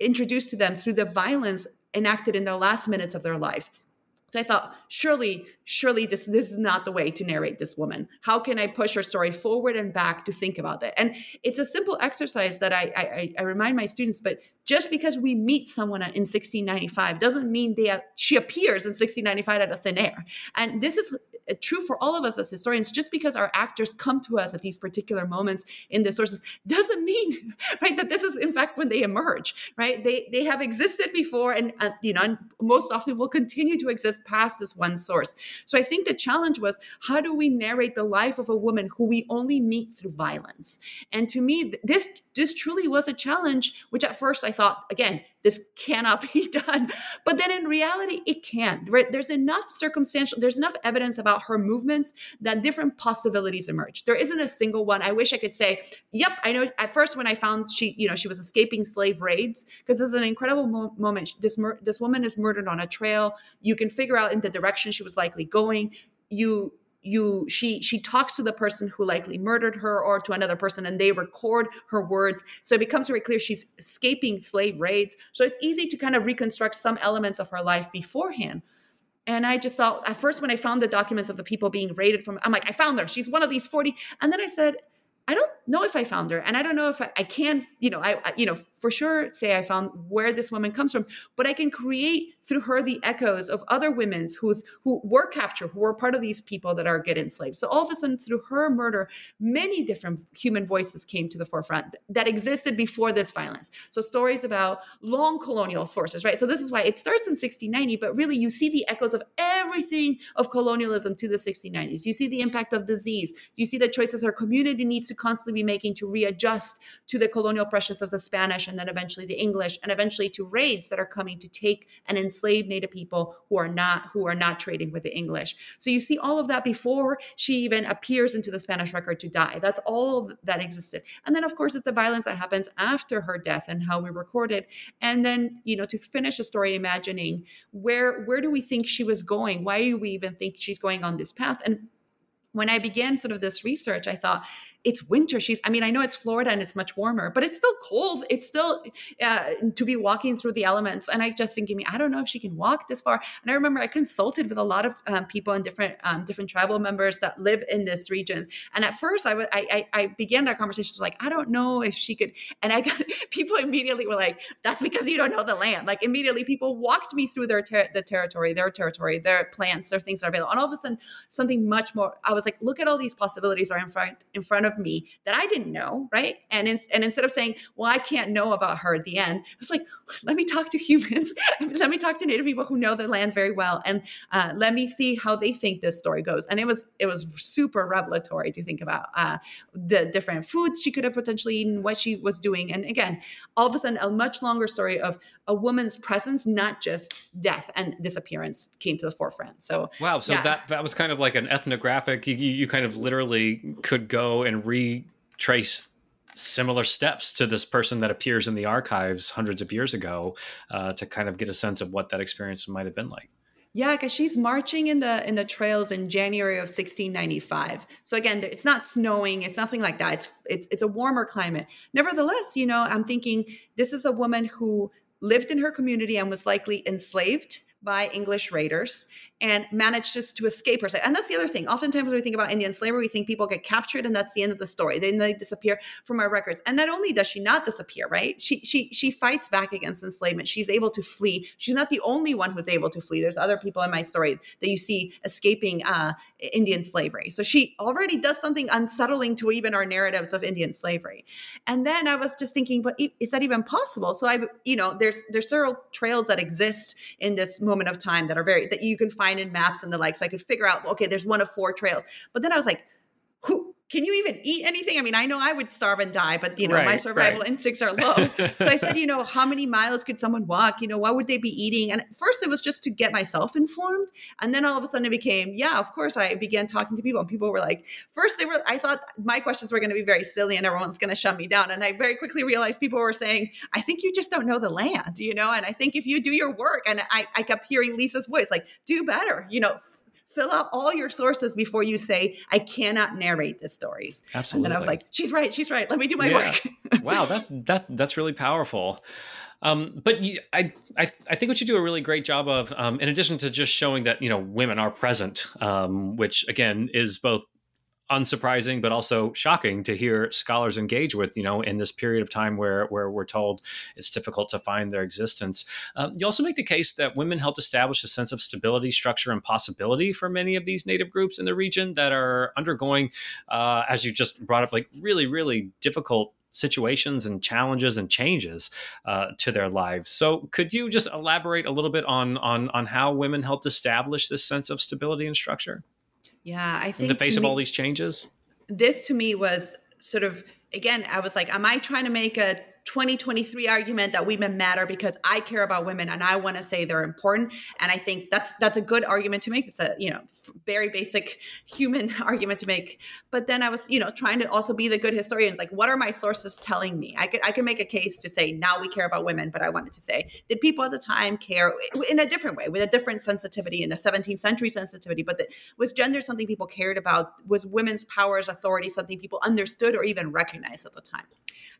introduced to them through the violence enacted in the last minutes of their life so I thought, surely, surely this this is not the way to narrate this woman. How can I push her story forward and back to think about it? And it's a simple exercise that I I, I remind my students. But just because we meet someone in 1695 doesn't mean they she appears in 1695 out of thin air. And this is true for all of us as historians. Just because our actors come to us at these particular moments in the sources doesn't mean [laughs] right that this is in fact when they emerge. Right? They they have existed before, and uh, you know, and most often will continue to exist past this one source. So I think the challenge was how do we narrate the life of a woman who we only meet through violence? And to me, this this truly was a challenge, which at first I thought, again, this cannot [laughs] be done. But then in reality, it can. Right? There's enough circumstantial, there's enough evidence about her movements that different possibilities emerge. There isn't a single one. I wish I could say, yep, I know. At first, when I found she, you know, she was escaping slave raids, because this is an incredible mo- moment. This mur- this woman is murdered on a trail. You can figure out in the direction she was likely going. You you she she talks to the person who likely murdered her or to another person and they record her words so it becomes very clear she's escaping slave raids so it's easy to kind of reconstruct some elements of her life beforehand and i just thought at first when i found the documents of the people being raided from i'm like i found her. She's one of these 40 and then i said I don't know if I found her, and I don't know if I, I can, you know, I, I, you know, for sure say I found where this woman comes from, but I can create through her the echoes of other women's who's who were captured, who were part of these people that are get enslaved. So all of a sudden, through her murder, many different human voices came to the forefront that existed before this violence. So stories about long colonial forces, right? So this is why it starts in 1690, but really you see the echoes of everything of colonialism to the 1690s. You see the impact of disease. You see the choices our community needs to constantly be making to readjust to the colonial pressures of the Spanish and then eventually the English and eventually to raids that are coming to take and enslave native people who are not who are not trading with the English. So you see all of that before she even appears into the Spanish record to die. That's all that existed. And then of course it's the violence that happens after her death and how we record it. And then, you know, to finish the story imagining where where do we think she was going? Why do we even think she's going on this path? And when I began sort of this research, I thought, it's winter. She's, I mean, I know it's Florida and it's much warmer, but it's still cold. It's still uh, to be walking through the elements. And I just think, me, I don't know if she can walk this far. And I remember I consulted with a lot of um, people and different um, different tribal members that live in this region. And at first, I, w- I, I, I began that conversation like, I don't know if she could. And I got [laughs] people immediately were like, that's because you don't know the land. Like immediately, people walked me through their ter- the territory, their territory, their plants, their things that are available. And all of a sudden, something much more. I was like, look at all these possibilities are in front in front of me that I didn't know, right? And in, and instead of saying, "Well, I can't know about her," at the end, I was like, "Let me talk to humans. [laughs] let me talk to Native people who know their land very well, and uh, let me see how they think this story goes." And it was it was super revelatory to think about uh, the different foods she could have potentially eaten, what she was doing, and again, all of a sudden, a much longer story of a woman's presence, not just death and disappearance, came to the forefront. So wow, so yeah. that that was kind of like an ethnographic. You, you kind of literally could go and retrace similar steps to this person that appears in the archives hundreds of years ago uh, to kind of get a sense of what that experience might have been like. Yeah, because she's marching in the in the trails in January of 1695. So again, it's not snowing. It's nothing like that. It's it's it's a warmer climate. Nevertheless, you know, I'm thinking this is a woman who lived in her community and was likely enslaved by English raiders and manages to escape her. And that's the other thing. Oftentimes, when we think about Indian slavery, we think people get captured and that's the end of the story. Then they disappear from our records. And not only does she not disappear, right? She she she fights back against enslavement. She's able to flee. She's not the only one who's able to flee. There's other people in my story that you see escaping uh, Indian slavery. So she already does something unsettling to even our narratives of Indian slavery. And then I was just thinking, but is that even possible? So I, you know, there's there's several trails that exist in this moment of time that are very that you can find in maps and the like. So I could figure out, okay, there's one of four trails. But then I was like, who can you even eat anything? I mean, I know I would starve and die, but you know, right, my survival right. instincts are low. so I said, [laughs] you know, how many miles could someone walk? You know, what would they be eating? And first it was just to get myself informed. And then all of a sudden it became, yeah, of course, I began talking to people and people were like, first they were, I thought my questions were going to be very silly and everyone's going to shut me down. And I very quickly realized people were saying, I think you just don't know the land, you know? And I think if you do your work, and I, I kept hearing Lisa's voice, like, do better, you know, fill out all your sources before you say i cannot narrate the stories absolutely and then i was like she's right she's right let me do my yeah. work. [laughs] Wow that that that's really powerful. Um, but you, I, I, I think what you do a really great job of, um, in addition to just showing that you know women are present, um, which again is both unsurprising but also shocking to hear scholars engage with you know in this period of time where where we're told it's difficult to find their existence um, you also make the case that women helped establish a sense of stability structure and possibility for many of these native groups in the region that are undergoing uh, as you just brought up like really really difficult situations and challenges and changes uh, to their lives. So, could you just elaborate a little bit on on on how women helped establish this sense of stability and structure? Yeah, I think in the face of me, all these changes, this to me was sort of again. I was like, am I trying to make a 2023 argument that women matter because I care about women and I want to say they're important. And I think that's that's a good argument to make. It's a you know very basic human [laughs] argument to make. But then I was you know trying to also be the good historian. It's like what are my sources telling me? I could I could make a case to say now we care about women, but I wanted to say did people at the time care in a different way with a different sensitivity in the 17th century sensitivity? But the, was gender something people cared about? Was women's powers authority something people understood or even recognized at the time?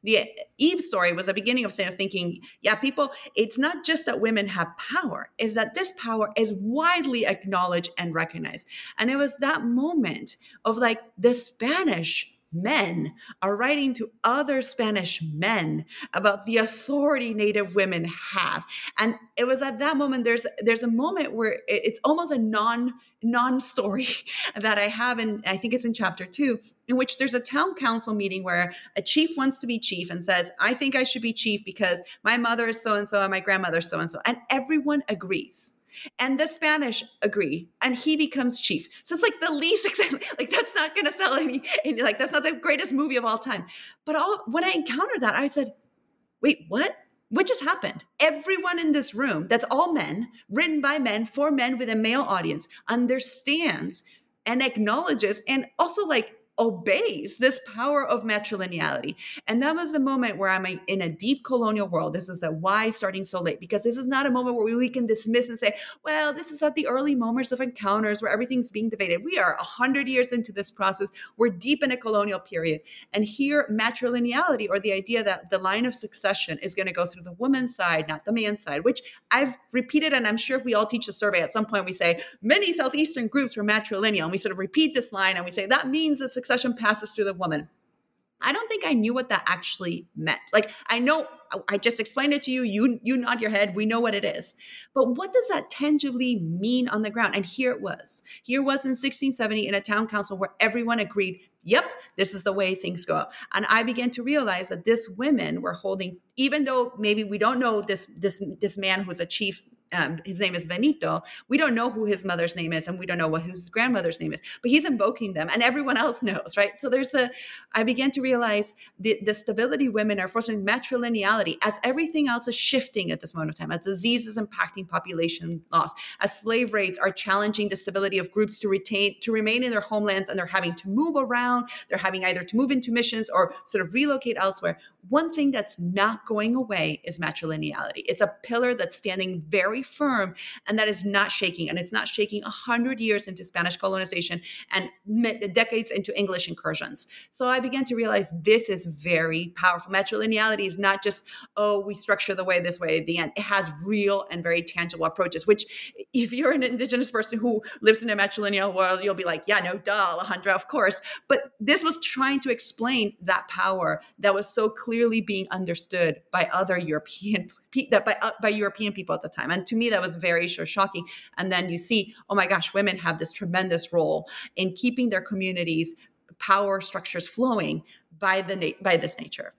The Eve story was a beginning of saying, thinking, yeah, people, it's not just that women have power, is that this power is widely acknowledged and recognized. And it was that moment of like the Spanish men are writing to other Spanish men about the authority Native women have. And it was at that moment there's there's a moment where it's almost a non non story [laughs] that I have, and I think it's in chapter two, in which there's a town council meeting where a chief wants to be chief and says, I think I should be chief because my mother is so and so and my grandmother is so and so. And everyone agrees. And the Spanish agree, and he becomes chief. So it's like the least [laughs] exciting, like that's not gonna sell any, and like that's not the greatest movie of all time. But all when I encountered that, I said, wait, what? what just happened? Everyone in this room, that's all men, written by men for men with a male audience, understands and acknowledges and also like obeys this power of matrilineality. And that was the moment where I'm in a deep colonial world. This is the why starting so late, because this is not a moment where we can dismiss and say, well, this is at the early moments of encounters where everything's being debated. We are 100 years into this process. We're deep in a colonial period. And here, matrilineality, or the idea that the line of succession is going to go through the woman's side, not the man's side, which I've repeated. And I'm sure if we all teach a survey at some point, we say many Southeastern groups were matrilineal. And we sort of repeat this line and we say that means the succession passes through the woman. I don't think I knew what that actually meant. Like I know I just explained it to you. You you nod your head. We know what it is. But what does that tangibly mean on the ground? And here it was. Here was in 1670 in a town council where everyone agreed, "Yep, this is the way things go." And I began to realize that this women were holding even though maybe we don't know this this this man who's a chief um, his name is Benito. We don't know who his mother's name is, and we don't know what his grandmother's name is, but he's invoking them, and everyone else [laughs] knows, right? So there's a, I began to realize the, the stability women are forcing matrilineality as everything else is shifting at this moment of time, as disease is impacting population loss, as slave rates are challenging the stability of groups to retain, to remain in their homelands, and they're having to move around, they're having either to move into missions or sort of relocate elsewhere. One thing that's not going away is matrilineality. It's a pillar that's standing very very firm and that is not shaking. And it's not shaking a hundred years into Spanish colonization and decades into English incursions. So I began to realize this is very powerful. Matrilineality is not just, oh, we structure the way this way at the end. It has real and very tangible approaches, which if you're an indigenous person who lives in a matrilineal world, you'll be like, yeah, no, duh, Alejandra, of course. But this was trying to explain that power that was so clearly being understood by other European [laughs] that by uh, by European people at the time. And to me, that was very sure shocking. And then you see, oh my gosh, women have this tremendous role in keeping their communities power structures flowing by the by this nature.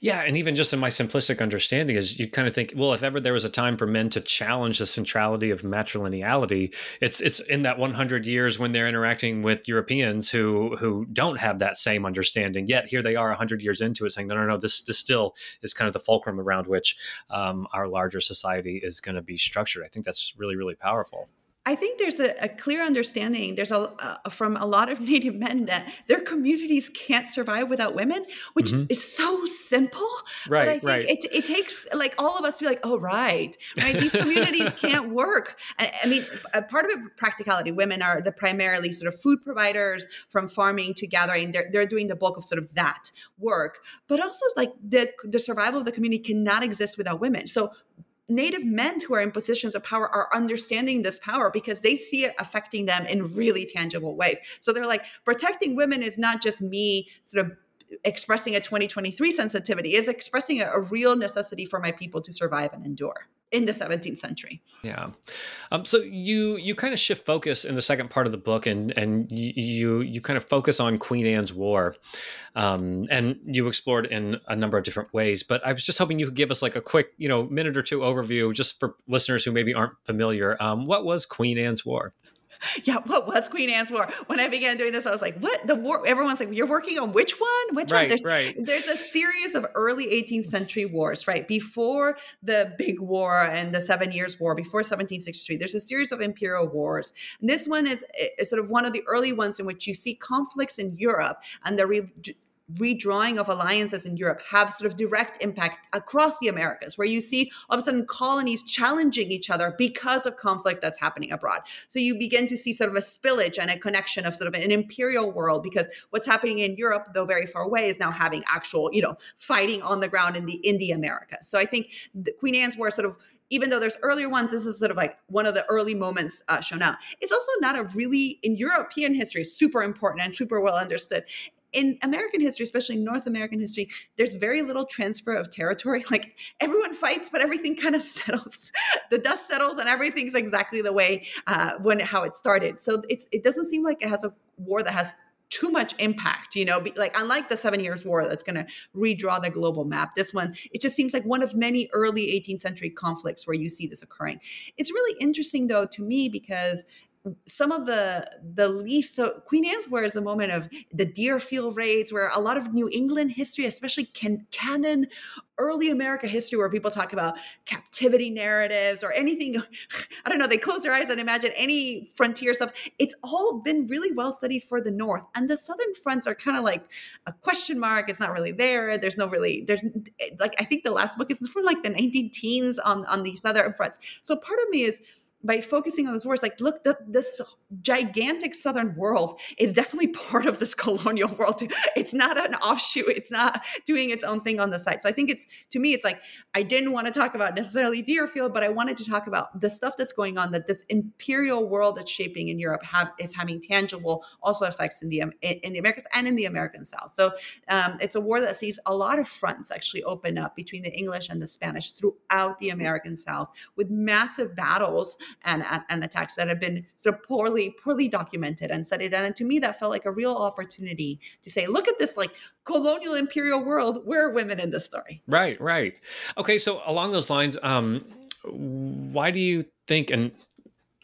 Yeah, and even just in my simplistic understanding is you kind of think, well, if ever there was a time for men to challenge the centrality of matrilineality, it's it's in that 100 years when they're interacting with Europeans who who don't have that same understanding. Yet here they are 100 years into it, saying, no, no, no, this this still is kind of the fulcrum around which um, our larger society is going to be structured. I think that's really really powerful. I think there's a, a clear understanding. There's a uh, from a lot of [laughs] Native men that their communities can't survive without women, which mm-hmm. is so simple. Right, but I think right. It, it takes like all of us to be like, oh right, right. These communities [laughs] can't work. I, I mean, part of it practicality. Women are the primarily sort of food providers from farming to gathering. They're they're doing the bulk of sort of that work, but also like the the survival of the community cannot exist without women. So Native men who are in positions of power are understanding this power because they see it affecting them in really tangible ways. So they're like, protecting women is not just me sort of expressing a 2023 sensitivity, is expressing a, a real necessity for my people to survive and endure in the 17th century. Yeah. Um, so you you kind of shift focus in the second part of the book, and and you you kind of focus on Queen Anne's War, um, and you explored in a number of different ways. But I was just hoping you could give us like a quick you know minute or two overview, just for listeners who maybe aren't familiar. Um, what was Queen Anne's War? [laughs] yeah, what was Queen Anne's War? When I began doing this, I was like, what? The war? Everyone's like, you're working on which one? Which right, one? There's, right. there's a series of early 18th century wars, right? Before the big war and the Seven Years' War, before 1763, there's a series of imperial wars. And this one is, is sort of one of the early ones in which you see conflicts in Europe and the re- redrawing of alliances in Europe have sort of direct impact across the Americas, where you see all of a sudden colonies challenging each other because of conflict that's happening abroad. So you begin to see sort of a spillage and a connection of sort of an imperial world because what's happening in Europe, though very far away, is now having actual, you know, fighting on the ground in the in the Americas. So I think Queen Anne's War sort of even though there's earlier ones, this is sort of like one of the early moments uh, shown out. It's also not a really, in European history, super important and super well understood in American history, especially North American history, there's very little transfer of territory. [laughs] Like everyone fights, but everything kind of [laughs] settles. the dust settles, and everything's exactly the way uh, when how it started. So it doesn't seem like it has a war that has too much impact you know like unlike the seven years war that's going to redraw the global map this one it just seems like one of many early 18th century conflicts where you see this occurring it's really interesting though to me because some of the the least so Queen Anne's War is the moment of the Deerfield raids, where a lot of New England history, especially can, canon early America history, where people talk about captivity narratives or anything. [laughs] I don't know. They close their eyes and imagine any frontier stuff. It's all been really well studied for the North, and the Southern fronts are kind of like a question mark. It's not really there. There's no really. There's like I think the last book is from like the 19 teens on on these Southern fronts. So part of me is by focusing on those wars, like, look, the, this gigantic southern world is definitely [laughs] part of this colonial world. It's not an offshoot. It's not doing its own thing on the side. So I think it's to me, it's like I didn't want to talk about necessarily Deerfield, but I wanted to talk about the stuff that's going on that this imperial world that's shaping in Europe have is having tangible also effects in the in the Americas and in the American South. So um, it's a war that sees a lot of fronts actually open up between the English and the Spanish throughout the American South with massive battles and, and, and attacks that have been sort of poorly poorly documented and studied. And to me, that felt like a real opportunity to say, look at this like colonial imperial world. Where are women in this story? Right, right. Okay, so along those lines, um, why do you think and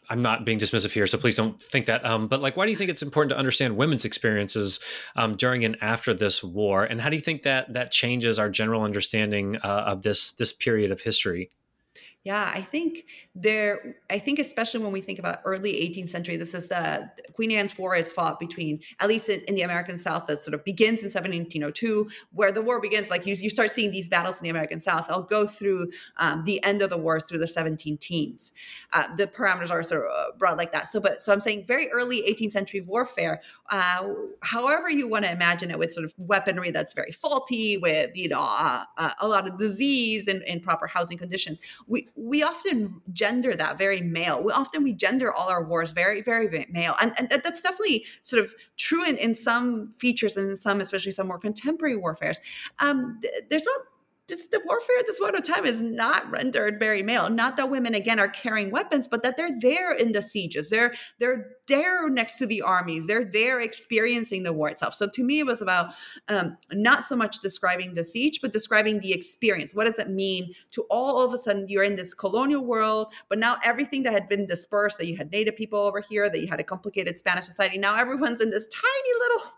I'm not being dismissive here, so please don't think that. Um, but like, why do you think it's important to understand women's experiences um, during and after this war, and how do you think that that changes our general understanding uh, of this this period of history? Yeah, I think there, I think especially when we think about early 18th century, this is the Queen Anne's War is fought between, at least in, in the American South, that sort of begins in 1702, where the war begins. Like you, you start seeing these battles in the American South. I'll go through um, the end of the war through the 17 teens. Uh, the parameters are sort of uh, broad like that. So, but so I'm saying very early 18th century warfare. Uh, however you want to imagine it, with sort of weaponry that's very faulty, with you know uh, uh, a lot of disease and improper housing conditions. We we often gender that very male. We often we gender all our wars very, very, male. And, and that's definitely sort of true in, in some features and in some, especially some more contemporary warfares. Um, th- there's not this, the warfare at this point of time is not rendered very male. Not that women again are carrying weapons, but that they're there in the sieges. They're they're there next to the armies. They're there experiencing the war itself. So to me, it was about um, not so much describing the siege, but describing the experience. What does it mean to all of a sudden you're in this colonial world, but now everything that had been dispersed, that you had Native people over here, that you had a complicated Spanish society, now everyone's in this tiny little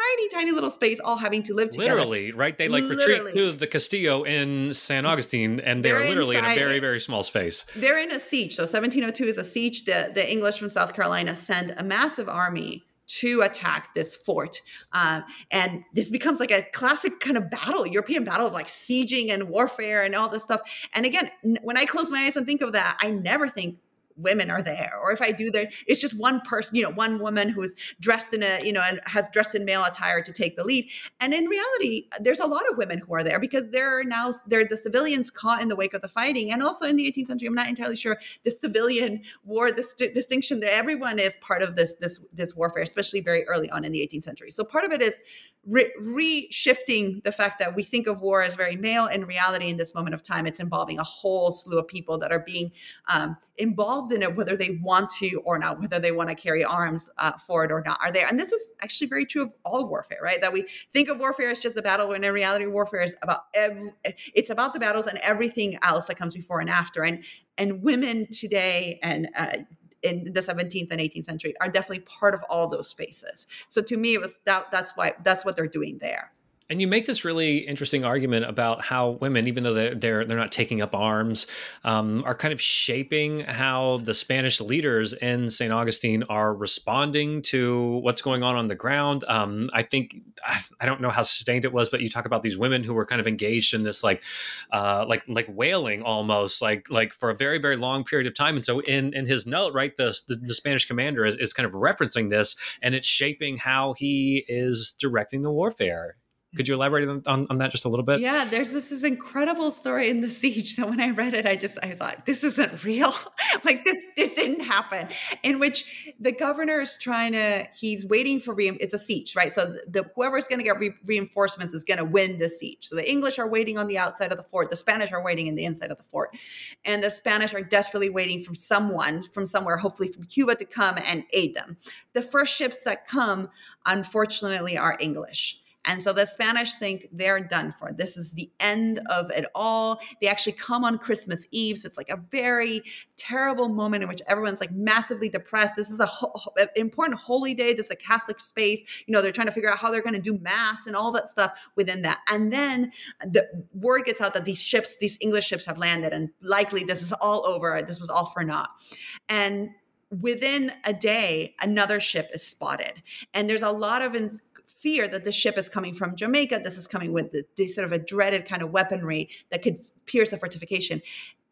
tiny, tiny little space, all having to live together. Literally, right? They like literally. retreat to the Castillo in San Augustine, and they're, they're literally in a very, it. very small space. They're in a siege. So 1702 is a siege. The, the English from South Carolina send a massive army to attack this fort. Uh, and this becomes like a classic kind of battle, European battle of like sieging and warfare and all this stuff. And again, when I close my eyes and think of that, I never think women are there. Or if i do there it's just one person you know one woman who's dressed in a you know and has dressed in male attire to take the lead. And in reality there's a lot of women who are there because they're now they're the civilians caught in the wake of the fighting. And also in the 18th century i'm not entirely sure the civilian war this distinction that everyone is part of this this this warfare especially very early on in the 18th century. So part of it is re- reshifting the fact that we think of war as very male. In reality in this moment of time it's involving a whole slew of people that are being um, involved involved in it, whether they want to or not, whether they want to carry arms uh, for it or not, are there. And this is actually very true of all warfare, right? That we think of warfare as just a battle, when in reality, warfare is about it's about the battles and everything else that comes before and after. And and women today and uh, in the 17th and 18th century are definitely part of all those spaces. So to me, it was that that's why that's what they're doing there. And you make this really interesting argument about how women, even though they're they're, they're not taking up arms, um, are kind of shaping how the Spanish leaders in Saint Augustine are responding to what's going on on the ground. Um, I think I, I, don't know how sustained it was, but you talk about these women who were kind of engaged in this like uh, like like wailing almost like like for a very very long period of time. And so in in his note, right, the the, the Spanish commander is, is kind of referencing this, and it's shaping how he is directing the warfare. Could you elaborate on, on, that just a little bit? Yeah, there's this, this incredible story in the siege that when I read it, I just I thought this isn't real. [laughs] like this this didn't happen. In which the governor is trying to he's waiting for re, it's a siege, right? So the whoever's going to get re, reinforcements is going to win the siege. So the English are waiting on the outside of the fort, the Spanish are waiting in the inside of the fort, and the Spanish are desperately waiting from someone from somewhere, hopefully from Cuba, to come and aid them. The first ships that come, unfortunately, are English and so the Spanish think they're done for. This is the end of it all. They actually come on Christmas Eve. So it's like a very terrible moment in which everyone's like massively depressed. This is a ho- important holy day. This is a Catholic space. You know, they're trying to figure out how they're going to do mass and all that stuff within that. And then the word gets out that these ships, these English ships have landed and likely this is all over. This was all for naught. And within a day, another ship is spotted. And there's a lot of fear that the ship is coming from Jamaica. This is coming with the, the sort of a dreaded kind of weaponry that could pierce the fortification.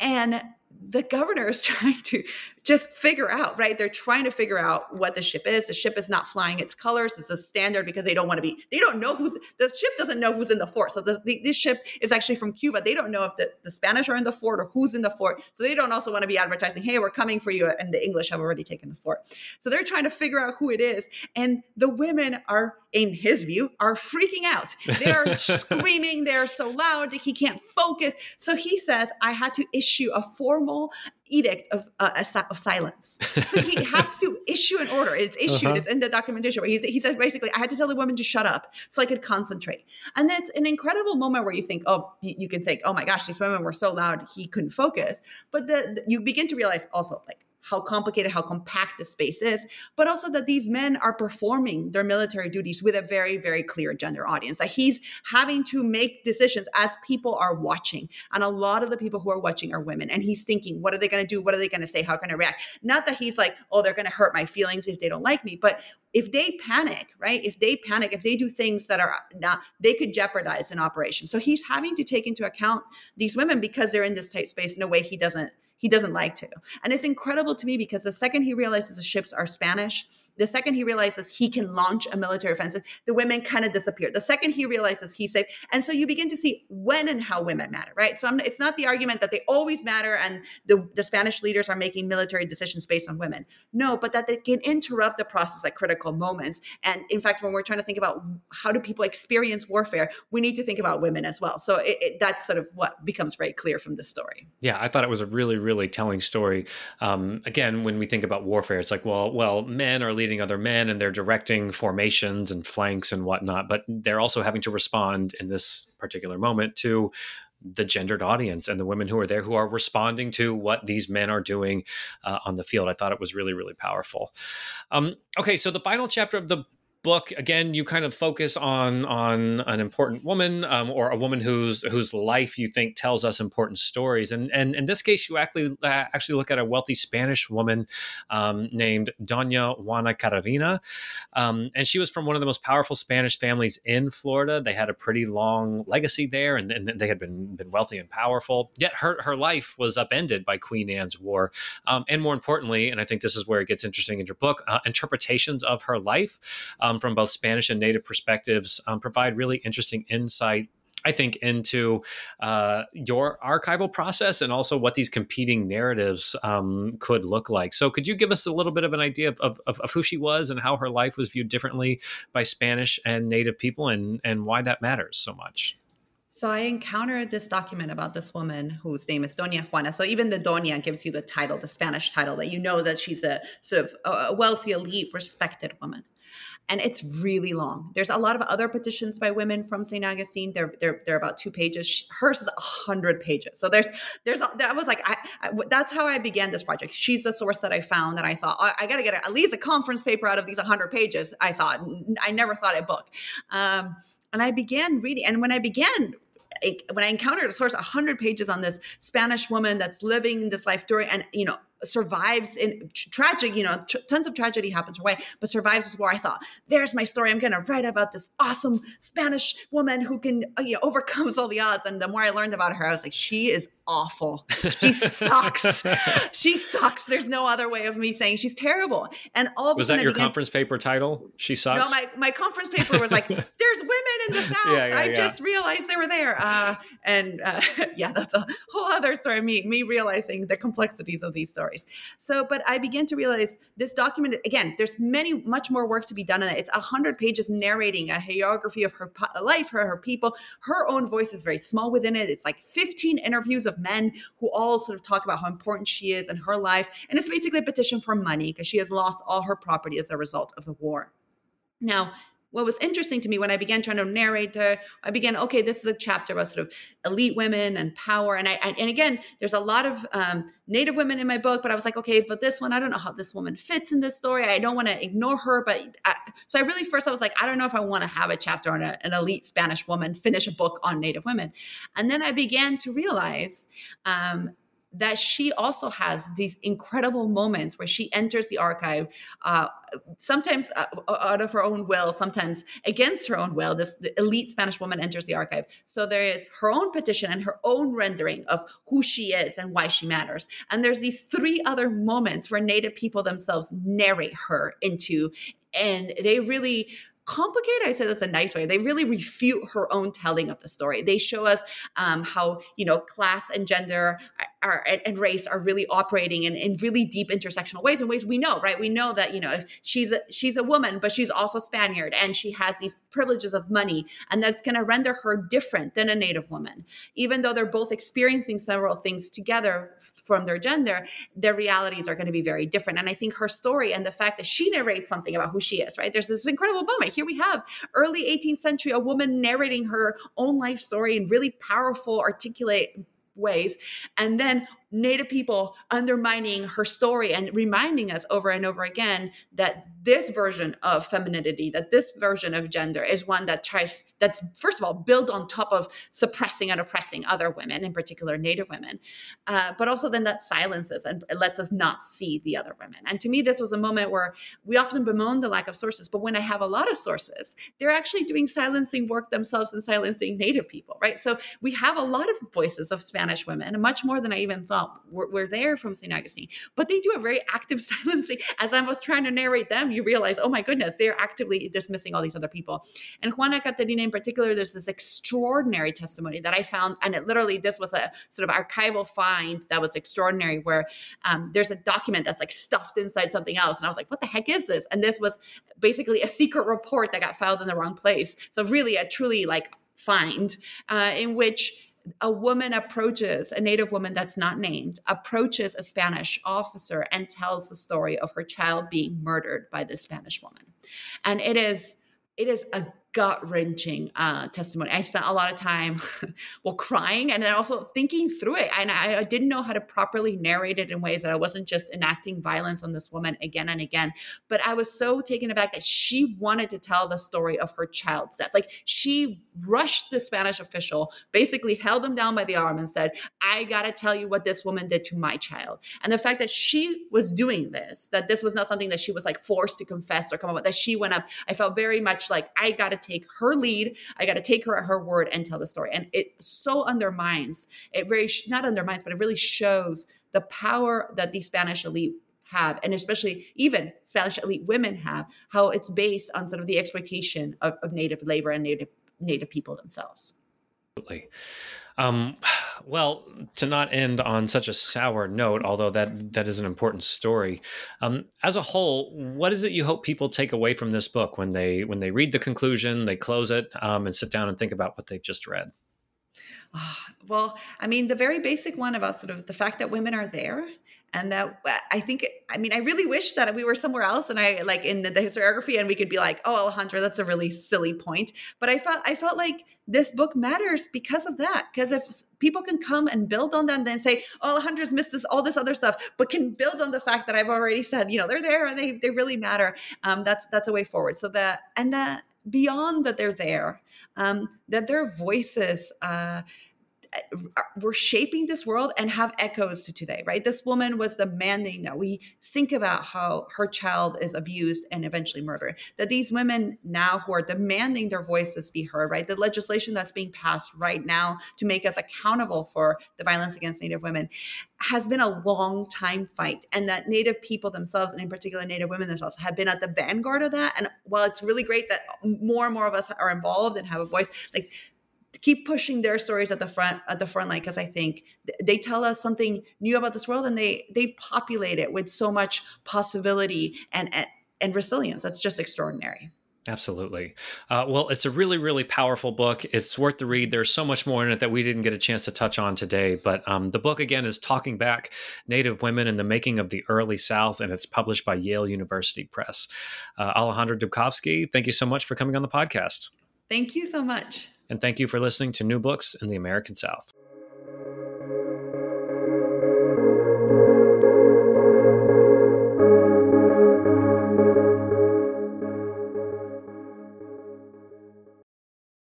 And the governor is [laughs] trying to just figure out, right? They're trying to figure out what the ship is. The ship is not flying its colors. It's a standard because they don't want to be, they don't know who's, the ship doesn't know who's in the fort. So the, the, this ship is actually from Cuba. They don't know if the, the Spanish are in the fort or who's in the fort. So they don't also want to be advertising, hey, we're coming for you. And the English have already taken the fort. So they're trying to figure out who it is. And the women are, in his view, are freaking out. They're [laughs] screaming. They're so loud that he can't focus. So he says, I had to issue a formal edict of uh, of silence. So he [laughs] has to issue an order. It's issued. Uh-huh. It's in the documentation where he said basically, I had to tell the woman to shut up so I could concentrate. And that's an incredible moment where you think, oh, you can think, oh my gosh, these women were so loud he couldn't focus. But the, the you begin to realize also like how complicated, how compact the space is, but also that these men are performing their military duties with a very, very clear gender audience. That he's having to make decisions as people are watching. And a lot of the people who are watching are women. And he's thinking, what are they going to do? What are they going to say? How can I react? Not that he's like, oh, they're going to hurt my feelings if they don't like me, but if they panic, right? If they panic, if they do things that are not, they could jeopardize an operation. So he's having to take into account these women because they're in this tight space in a way he doesn't he doesn't like to. And it's incredible to me because the second he realizes the ships are Spanish, the second he realizes he can launch a military offensive, the women kind of disappear. The second he realizes he's safe. And so you begin to see when and how women matter, right? So I'm, it's not the argument that they always matter and the, the Spanish leaders are making military decisions based on women. No, but that they can interrupt the process at critical moments. And in fact, when we're trying to think about how do people experience warfare, we need to think about women as well. So it, it, that's sort of what becomes very clear from this story. Yeah, I thought it was a really, really telling story. Um, again, when we think about warfare, it's like, well, well, men are leading leading other men and they're directing formations and flanks and whatnot, but they're also having to respond in this particular moment to the gendered audience and the women who are there who are responding to what these men are doing uh, on the field. I thought it was really, really powerful. Um, okay, so the final chapter of the book again you kind of focus on on an important woman um, or a woman whose whose life you think tells us important stories. And and in this case you actually uh, actually look at a wealthy spanish woman um, named doña juana caterina um, and she was from one of the most powerful spanish families in florida. They had a pretty long legacy there and, and they had been been wealthy and powerful. Yet her her life was upended by queen anne's war. Um, and more importantly and i think this is where it gets interesting in your book uh, interpretations of her life um, from both Spanish and native perspectives um, provide really interesting insight I think, into uh, your archival process and also what these competing narratives um, could look like. So, could you give us a little bit of an idea of, of, of, who she was and how her life was viewed differently by Spanish and Native people and, and why that matters so much? So I encountered this document about this woman whose name is Doña Juana. So even the Doña gives you the title, the Spanish title, that you know that she's a sort of a wealthy, elite, respected woman and it's really long. There's a lot of other petitions by women from St. Augustine. They're they're they're about two pages. Hers is hundred pages. So there's there's I was like I, I, that's how I began this project. She's the source that I found that I thought I, I got to get at least a conference paper out of these hundred pages. I thought I never thought a book, um, and I began reading. And when I began when I encountered a source, 100 pages on this Spanish woman that's living this life during, and you know, survives in tragic, you know, tr- tons of tragedy happens her way, but survives this war. I thought, there's my story. I'm going to write about this awesome Spanish woman who can, uh, you know, [laughs] overcomes all the odds. And the more I learned about her, I was like, she is awful. She [laughs] sucks. she sucks. There's no other way of me saying she's terrible. And all of was that your began- conference paper title? She sucks. No, my, my conference paper was like, [laughs] "There's women in the [laughs] South." Yeah, yeah, I just realized they were there. Uh, and uh, [laughs] yeah, that's a whole other story. Me me realizing the complexities of these stories. So, but I began to realize this document again. There's many much more work to be done in it. It's a hundred pages narrating a hagiography of her life, her her people. Her own voice is very small within it. It's like 15 interviews of men who all sort of talk about how important she is in her life. And it's basically a petition for money because she has lost all her property as a result of the war. Now, what was interesting to me when I began trying to narrate her, I began, okay, this is a chapter about sort of elite women and power. And I, I and again, there's a lot of um, Native women in my book, but I was like, okay, but this one, I don't know how this woman fits in this story. I don't want to ignore her, but I, so I really first I was like, I don't know if I want to have a chapter on a, an elite Spanish woman, finish a book on Native women, and then I began to realize. Um, that she also has these incredible moments where she enters the archive, uh, sometimes uh, out of her own will, sometimes against her own will. This elite Spanish woman enters the archive. So there is her own petition and her own rendering of who she is and why she matters. And there's these three other moments where Native people themselves narrate her into and they really complicated. I say that's a nice way. They really refute her own telling of the story. They show us um, how you know class and gender are, and race are really operating in, in really deep intersectional ways in ways we know right? We know that you know she's a, she's a woman but she's also spaniard and she has these privileges of money and that's going to render her different than a native woman. Even though they're both experiencing several things together from their gender their realities are going to be very different. And i think her story and the fact that she narrates something about who she is right? There's this incredible moment. Here we have early 18th century a woman narrating her own life story in really powerful articulate ways. And then Native people undermining her story and reminding us over and over again that this version of femininity, that this version of gender is one that tries, that's first of all built on top of suppressing and oppressing other women, in particular Native women, uh, but also then that silences and lets us not see the other women. And to me, this was a moment where we often bemoan the lack of sources, but when I have a lot of sources, they're actually doing silencing work themselves and silencing Native people, right? So we have a lot of voices of Spanish women, much more than I even thought were, were there from St. Augustine, but they do a very active [laughs] silencing. As I was trying to narrate them, you realize, oh my goodness, they're actively dismissing all these other people. And Juana Caterina in particular, there's this extraordinary testimony that I found, and it literally, this was a sort of archival find that was extraordinary, where um, there's a document that's like stuffed inside something else. And I was like, what the heck is this? And this was basically a secret report that got filed in the wrong place. So really a truly like find uh, in which a woman approaches a native woman that's not named approaches a spanish officer and tells the story of her child being murdered by this spanish woman. And it is it is a gut wrenching uh, testimony. I spent a lot of time, [laughs] well, crying and then also thinking through it. And I, I, didn't know how to properly narrate it in ways that I wasn't just enacting violence on this woman again and again. But I was so taken aback that she wanted to tell the story of her child's death. Like she rushed the Spanish official, basically held him down by the arm and said, I got to tell you what this woman did to my child. And the fact that she was doing this, that this was not something that she was like forced to confess or come up with, that she went up, I felt very much like I got to take her lead. I got to take her at her word and tell the story. And it so undermines, it very, not undermines, but it really shows the power that the Spanish elite have, and especially even Spanish elite women have, how it's based on sort of the exploitation of, of native labor and native native people themselves. Absolutely. Um, [sighs] well, to not end on such a sour note, although that that is an important story. Um, as a whole, what is it you hope people take away from this book when they when they read the conclusion, they close it, um, and sit down and think about what they've just read? Oh, well, I mean, the very basic one about sort of the fact that women are there and that i think i mean i really wish that we were somewhere else and i like in the historiography and we could be like oh alejandra that's a really silly point. But i felt i felt like this book matters because of that because if people can come and build on that and then say oh alejandra's missed this all this other stuff but can build on the fact that i've already said you know they're there and they, they really matter um, that's that's a way forward. So that and that beyond that they're there um, that their voices uh, Uh, uh, we're shaping this world and have echoes to today, right? This woman was demanding that we think about how her child is abused and eventually murdered. That these women now who are demanding their voices be heard, right? The legislation that's being passed right now to make us accountable for the violence against Native women has been a long time fight. And that Native people themselves, and in particular Native women themselves, have been at the vanguard of that. And while it's really great that more and more of us are involved and have a voice, like keep pushing their stories at the front at the front line because I think they tell us something new about this world and they they populate it with so much possibility and and, and resilience. That's just extraordinary. Absolutely. Uh, well, it's a really, really powerful book. It's worth the read. There's so much more in it that we didn't get a chance to touch on today. But um, the book, again, is Talking Back Native Women in the Making of the Early South, and it's published by Yale University Press. Uh, Alejandra Dubcovsky, thank you so much for coming on the podcast. Thank you so much and thank you for listening to New Books in the American South.